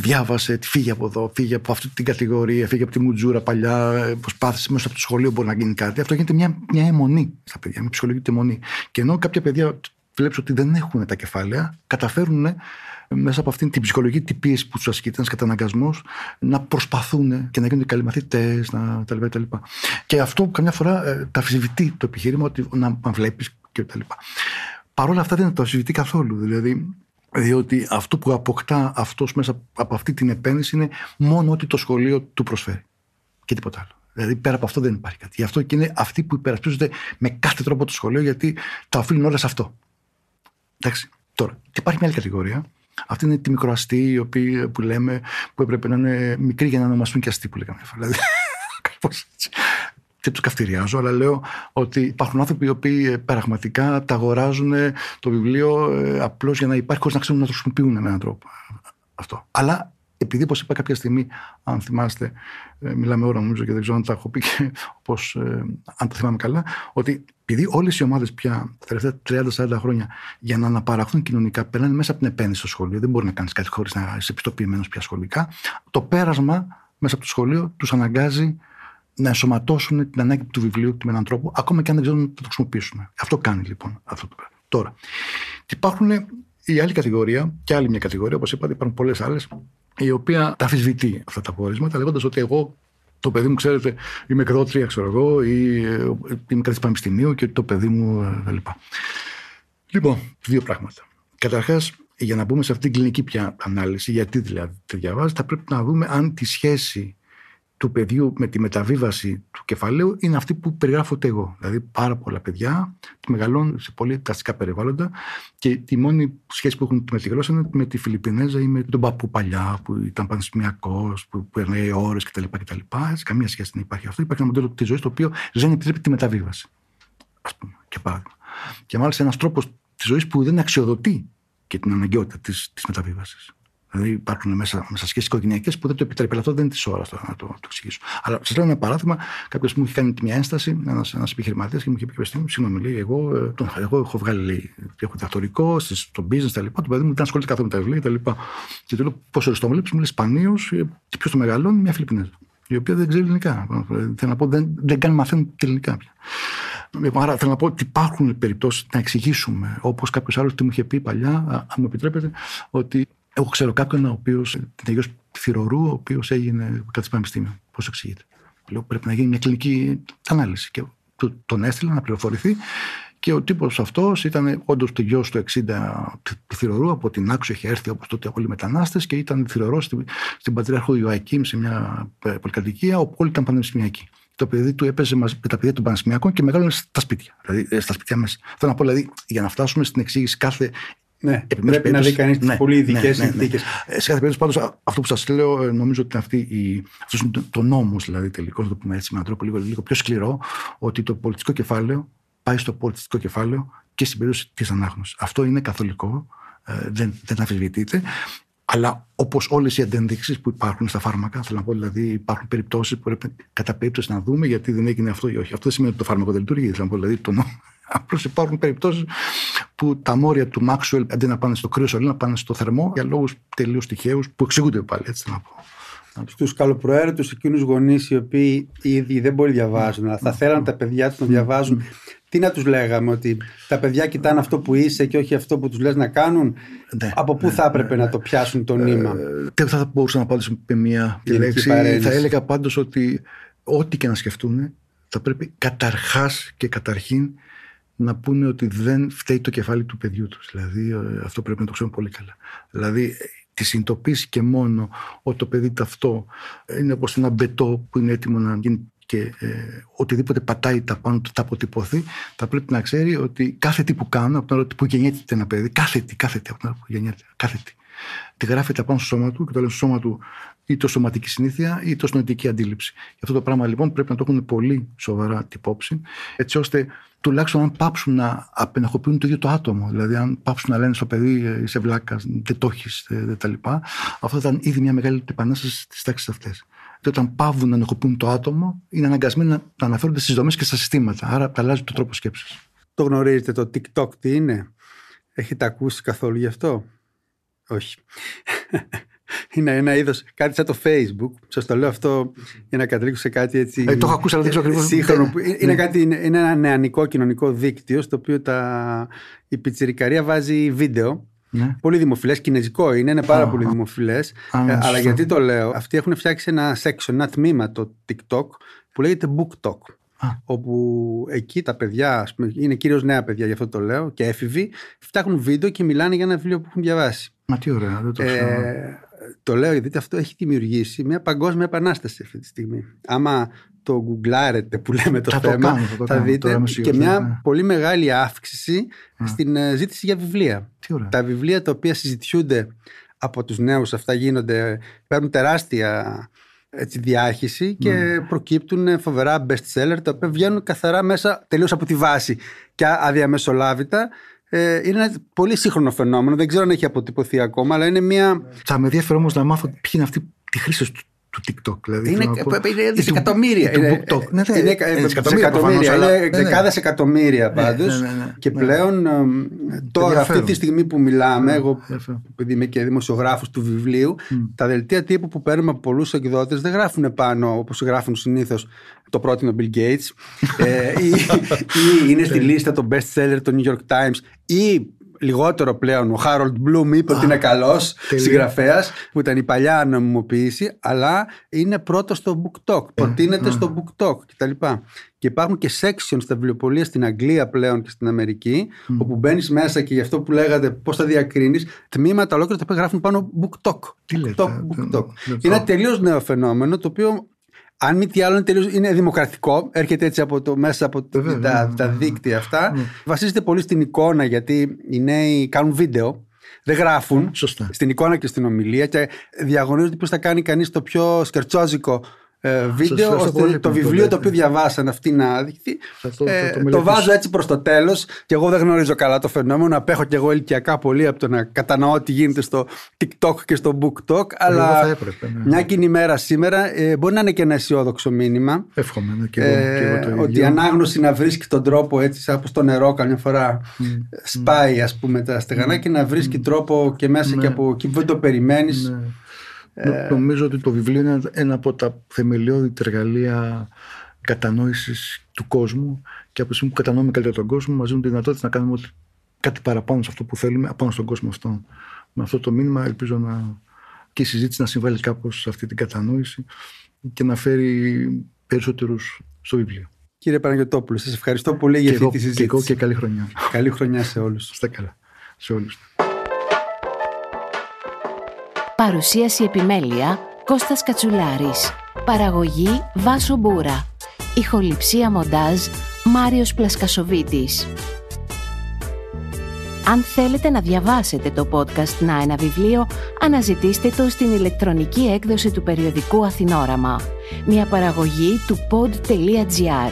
διάβασε, φύγε από εδώ, φύγε από αυτή την κατηγορία, φύγε από τη μουτζούρα παλιά, ε, προσπάθησε μέσα από το σχολείο μπορεί να γίνει κάτι. Αυτό γίνεται μια, μια αιμονή στα παιδιά, μια ψυχολογική αιμονή. Και ενώ κάποια παιδιά βλέπεις ότι δεν έχουν τα κεφάλαια, καταφέρουν ε, μέσα από αυτήν την ψυχολογική πίεση που τους ασκείται, ένας καταναγκασμός, να προσπαθούν και να γίνονται καλοί μαθητέ, να τα λοιπά, τα λοιπά. Και αυτό καμιά φορά ε, τα αφισβητεί το επιχείρημα ότι να, να βλέπεις και τα λοιπά. Παρ' όλα αυτά δεν το αφισβητεί καθόλου. Δηλαδή, διότι αυτό που αποκτά αυτός μέσα από αυτή την επένδυση είναι μόνο ότι το σχολείο του προσφέρει. Και τίποτα άλλο. Δηλαδή πέρα από αυτό δεν υπάρχει κάτι. Γι' αυτό και είναι αυτοί που υπερασπίζονται με κάθε τρόπο το σχολείο, γιατί τα οφείλουν όλα σε αυτό. Εντάξει. Τώρα, και υπάρχει μια άλλη κατηγορία. Αυτή είναι τη μικροαστή, οι οποίοι που λέμε που έπρεπε να είναι μικροί για να ονομαστούν και αστεί που λέγαμε. Δηλαδή, έτσι και τους καυτηριάζω, αλλά λέω ότι υπάρχουν άνθρωποι οι οποίοι ε, πραγματικά τα αγοράζουν ε, το βιβλίο ε, απλώς για να υπάρχει χωρίς να ξέρουν να το χρησιμοποιούν με έναν τρόπο. Αυτό. Αλλά επειδή, όπως είπα κάποια στιγμή, αν θυμάστε, μιλάμε ώρα νομίζω και δεν ξέρω αν τα έχω πει και όπως, αν το θυμάμαι καλά, ότι επειδή όλες οι ομάδες πια τα τελευταία 30-40 χρόνια για να αναπαραχθούν κοινωνικά περνάνε μέσα από την επένδυση στο σχολείο, δεν μπορεί να κάνεις κάτι χωρίς να είσαι επιστοποιημένο πια σχολικά, το πέρασμα μέσα από το σχολείο τους αναγκάζει να ενσωματώσουν την ανάγκη του βιβλίου του με έναν τρόπο, ακόμα και αν δεν ξέρουν να το χρησιμοποιήσουν. Αυτό κάνει λοιπόν αυτό το πράγμα. Τώρα, υπάρχουν η άλλη κατηγορία και άλλη μια κατηγορία, όπως είπατε, υπάρχουν πολλές άλλες, η οποία τα αφισβητεί αυτά τα πόρισματα, λέγοντας ότι εγώ το παιδί μου, ξέρετε, είμαι εκδότρια, ξέρω εγώ, ή ε, είμαι κάτι πανεπιστημίου και το παιδί μου ε, κλπ. Λοιπόν, δύο πράγματα. Καταρχάς, για να μπούμε σε αυτή την κλινική πια ανάλυση, γιατί δηλαδή τη διαβάζεις, θα πρέπει να δούμε αν τη σχέση του παιδιού με τη μεταβίβαση του κεφαλαίου είναι αυτή που περιγράφω εγώ. Δηλαδή, πάρα πολλά παιδιά μεγαλώνουν σε πολύ ταστικά περιβάλλοντα και τη μόνη σχέση που έχουν με τη γλώσσα είναι με τη Φιλιππινέζα ή με τον παππού παλιά που ήταν πανεπιστημιακός, που περνάει ώρες κτλ. κτλ. Καμία σχέση δεν υπάρχει αυτό. Υπάρχει ένα μοντέλο της ζωής το οποίο δεν επιτρέπει τη μεταβίβαση. Α πούμε, και παράδειγμα. Και μάλιστα ένας τρόπος της ζωής που δεν αξιοδοτεί και την αναγκαιότητα της μεταβίβασης. Δηλαδή υπάρχουν μέσα, μέσα σχέσεις οικογενειακές που δεν το επιτρέπει. Αλλά αυτό δεν είναι της ώρας να το, το εξηγήσω. Αλλά σας λέω ένα παράδειγμα. Κάποιος μου είχε κάνει μια ένσταση, ένας επιχειρηματίας και μου είχε πει: Συγγνώμη, λέει, εγώ, ε, τον, εγώ έχω βγάλει λέει, έχω διδακτορικό στο business τα λοιπά. Το παιδί μου δεν ασχολείται καθόλου με τα βιβλία τα λοιπά. Και του λέω: Πόσο το βλέπεις, μου λέει Σπανίω ε, και ποιος το μεγαλώνει, μια Φιλιππινέζα. Η οποία δεν ξέρει ελληνικά. Θέλω να πω, δεν, δεν καν μαθαίνουν ελληνικά πια. Λοιπόν, άρα θέλω να πω ότι υπάρχουν περιπτώσεις να εξηγήσουμε, όπως κάποιος άλλος τι μου είχε πει παλιά, αν μου επιτρέπετε, ότι Εγώ ξέρω κάποιον ο οποίος τελειώ θηρορού, ο οποίος έγινε κάτι πανεπιστήμιο. Πώς εξηγείται. Λέω πρέπει να γίνει μια κλινική ανάλυση. Και τον έστειλα να πληροφορηθεί και ο τύπος αυτός ήταν όντως το γιος του 60 του Θηρορού, από την Άξο είχε έρθει όπως τότε όλοι οι μετανάστες και ήταν Θηρορό στην, στην Πατριάρχο Ιωακήμ σε μια ε, πολυκατοικία, όπου όλοι ήταν πανεπιστημιακοί. Το παιδί του έπαιζε μαζί με τα παιδιά των πανεπιστημιακών και μεγάλωνε στα σπίτια. Δηλαδή ε, στα σπίτια μέσα. Θέλω να πω δηλαδή για να φτάσουμε στην εξήγηση κάθε ναι, πρέπει να δει κανείς τι ναι, πολύ ειδικές ναι, ναι, ναι. συνθήκες. Ε, σε κάθε περίπτωση, πάντως, αυτό που σας λέω, νομίζω ότι αυτή η, αυτός είναι το νόμος, δηλαδή τελικώ, να το πούμε έτσι με έναν τρόπο λίγο, λίγο πιο σκληρό, ότι το πολιτικό κεφάλαιο πάει στο πολιτιστικό κεφάλαιο και στην περίπτωση της ανάγνωσης. Αυτό είναι καθολικό, ε, δεν, δεν αμφισβητείται. Αλλά όπως όλες οι αντένδειξει που υπάρχουν στα φάρμακα, θέλω να πω δηλαδή υπάρχουν περιπτώσεις που πρέπει κατά περίπτωση να δούμε γιατί δεν έγινε αυτό ή όχι. Αυτό δεν σημαίνει ότι το φάρμακο δεν λειτουργεί. Θέλω να πω δηλαδή το Απλώς υπάρχουν περιπτώσεις που τα μόρια του Μάξουελ αντί να πάνε στο κρύο σωλή, να πάνε στο θερμό για λόγους τελείως τυχαίους που εξηγούνται πάλι, έτσι να πω στους καλοπροαίρετους εκείνους γονείς οι οποίοι ήδη δεν μπορεί να διαβάζουν, αλλά θα θέλαν τα παιδιά τους να διαβάζουν. Τι να τους λέγαμε, ότι τα παιδιά κοιτάνε αυτό που είσαι και όχι αυτό που τους λες να κάνουν; Ναι, από πού ναι, θα έπρεπε ναι, να το πιάσουν το νήμα; Δεν θα μπορούσα να απαντήσω με μία λέξη. Θα έλεγα πάντως ότι ό,τι και να σκεφτούν θα πρέπει καταρχάς και καταρχήν να πούνε ότι δεν φταίει το κεφάλι του παιδιού τους. Δηλαδή, ε, αυτό πρέπει να το ξέρουν πολύ καλά. Δηλαδή, τη συνειδητοποίηση και μόνο ότι το παιδί αυτό είναι όπως ένα μπετό που είναι έτοιμο να γίνει και ε, οτιδήποτε πατάει τα πάνω του θα αποτυπωθεί, θα πρέπει να ξέρει ότι κάθε τι που κάνω, από την ώρα που γεννιέται ένα παιδί, κάθε τι, κάθε τι από την ώρα που γεννιέται, κάθε τι, τη γράφεται πάνω στο σώμα του και το λέει στο σώμα του ή το σωματική συνήθεια ή το νοητική αντίληψη. Αυτό το πράγμα λοιπόν πρέπει να το έχουν πολύ σοβαρά τυπόψη, έτσι ώστε τουλάχιστον αν πάψουν να απενεχοποιούν το ίδιο το άτομο. Δηλαδή, αν πάψουν να λένε στο παιδί «Ε, είσαι βλάκας, δεν το έχεις κτλ. Αυτό ήταν ήδη μια μεγάλη επανάσταση στις τάξεις αυτές. Και όταν πάβουν να ενοχοποιούν το άτομο, είναι αναγκασμένοι να αναφέρονται στις δομές και στα συστήματα. Άρα, αλλάζει το τρόπο σκέψης. Το γνωρίζετε το TikTok τι είναι; Έχετε ακούσει καθόλου γι' αυτό; Όχι είναι ένα είδος, κάτι σαν το Facebook. Σας το λέω αυτό για να καταλήξω σε κάτι έτσι. Ε, το έχω ακούσει, αλλά δεν ξέρω ακριβώς. Σύγχρονο. Είναι, ναι. κάτι, είναι ένα νεανικό κοινωνικό δίκτυο, στο οποίο τα, η πιτσιρικαρία βάζει βίντεο. Ναι. Πολύ δημοφιλές, κινέζικο είναι, είναι πάρα πολύ δημοφιλές. Ε, αλλά γιατί το λέω, αυτοί έχουν φτιάξει ένα section, ένα τμήμα το TikTok που λέγεται Book Talk. Όπου εκεί τα παιδιά, πούμε, είναι κυρίως νέα παιδιά, γι' αυτό το λέω, και έφηβοι, φτιάχνουν βίντεο και μιλάνε για ένα βιβλίο που έχουν διαβάσει. Μα τι ωραία, δεν το ξέρω. Ε, το λέω γιατί αυτό έχει δημιουργήσει μια παγκόσμια επανάσταση αυτή τη στιγμή. Άμα το γκουγκλάρετε που λέμε το θα θέμα, το κάνω, θα δείτε και μια ναι. πολύ μεγάλη αύξηση στην ε, ζήτηση για βιβλία. Τα βιβλία τα οποία συζητιούνται από τους νέους αυτά γίνονται, παίρνουν τεράστια έτσι, διάχυση και ναι. προκύπτουν φοβερά best seller τα οποία βγαίνουν καθαρά μέσα τελείως από τη βάση και αδιαμεσολάβητα ε, είναι ένα πολύ σύγχρονο φαινόμενο. Δεν ξέρω αν έχει αποτυπωθεί ακόμα, αλλά είναι μια. Θα με ενδιαφέρει όμως να μάθω ποιοι είναι αυτοί τη χρήση του του TikTok. Δηλαδή, είναι, είναι δισεκατομμύρια. Είναι, ναι, ναι, είναι, εκατομμύρια. Είναι δεκάδες εκατομμύρια ναι, πάντως. Και πλέον τώρα, αυτή τη στιγμή που μιλάμε, εγώ επειδή είμαι και δημοσιογράφος του βιβλίου, τα δελτία τύπου που παίρνουμε από πολλούς εκδότες δεν γράφουν πάνω όπως γράφουν συνήθως το πρότεινο Bill Gates ε, ή, ή είναι στη λίστα το best seller του New York Times ή λιγότερο πλέον. Ο Χάρολτ Μπλουμ είπε ότι είναι καλό συγγραφέα, που ήταν η παλιά νομιμοποίηση, αλλά είναι πρώτο στο BookTok. Ε, προτείνεται στο BookTok κτλ. Και υπάρχουν και sections στα βιβλιοπολία στην Αγγλία πλέον και στην Αμερική, όπου μπαίνει μέσα και γι' αυτό που λέγατε πώ θα διακρίνει, τμήματα ολόκληρα τα οποία γράφουν πάνω BookTok. Τι λέτε, BookTok. Είναι ένα τελείω νέο φαινόμενο το οποίο αν μη τι άλλο είναι, τελείως, είναι δημοκρατικό, έρχεται έτσι από το, μέσα από το, τα, τα, τα δίκτυα αυτά. Ναι. Βασίζεται πολύ στην εικόνα γιατί οι νέοι κάνουν βίντεο. Δεν γράφουν Σωστά. στην εικόνα και στην ομιλία και διαγωνίζονται πώς θα κάνει κανείς το πιο σκερτσόζικο ε, βίντεο, ώστε το βιβλίο το οποίο διαβάσαν αυτοί να δειχθεί. Ε, το, βάζω έτσι προς το τέλος και εγώ δεν γνωρίζω καλά το φαινόμενο. Απέχω και εγώ ηλικιακά πολύ από το να κατανοώ τι γίνεται στο TikTok και στο BookTok. Αλλά έπρεπε, ναι. μια κοινή μέρα σήμερα ε, μπορεί να είναι και ένα αισιόδοξο μήνυμα. Εύχομαι. Ναι, και εγώ, και εγώ το ίδιο. Ότι η ανάγνωση να βρίσκει τον τρόπο έτσι, όπω το νερό καμιά φορά mm. σπάει, ας πούμε, τα στεγανά mm. και να βρίσκει mm. τρόπο και μέσα και ναι. από εκεί που δεν το περιμένεις. Ναι. Ε... Νομίζω ότι το βιβλίο είναι ένα από τα θεμελιώδη εργαλεία κατανόησης του κόσμου και από τη στιγμή που κατανοούμε καλύτερα τον κόσμο, μας δίνουν τη δυνατότητα να κάνουμε κάτι παραπάνω σε αυτό που θέλουμε, απάνω στον κόσμο αυτό. με αυτό το μήνυμα ελπίζω να και η συζήτηση να συμβάλλει κάπως σε αυτή την κατανόηση και να φέρει περισσότερους στο βιβλίο. Κύριε Παναγιωτόπουλο, σας ευχαριστώ πολύ για αυτή τη συζήτηση. Και εγώ και καλή χρονιά. Καλή χρονιά σε όλους. Στα καλά. Σε όλους. Παρουσίαση επιμέλεια Κώστας Κατσουλάρης. Παραγωγή Βάσο Μπούρα. Ηχοληψία μοντάζ Μάριος Πλασκασοβίτης. Αν θέλετε να διαβάσετε το podcast «Να ένα βιβλίο», αναζητήστε το στην ηλεκτρονική έκδοση του περιοδικού Αθηνόραμα. Μια παραγωγή του pod.gr.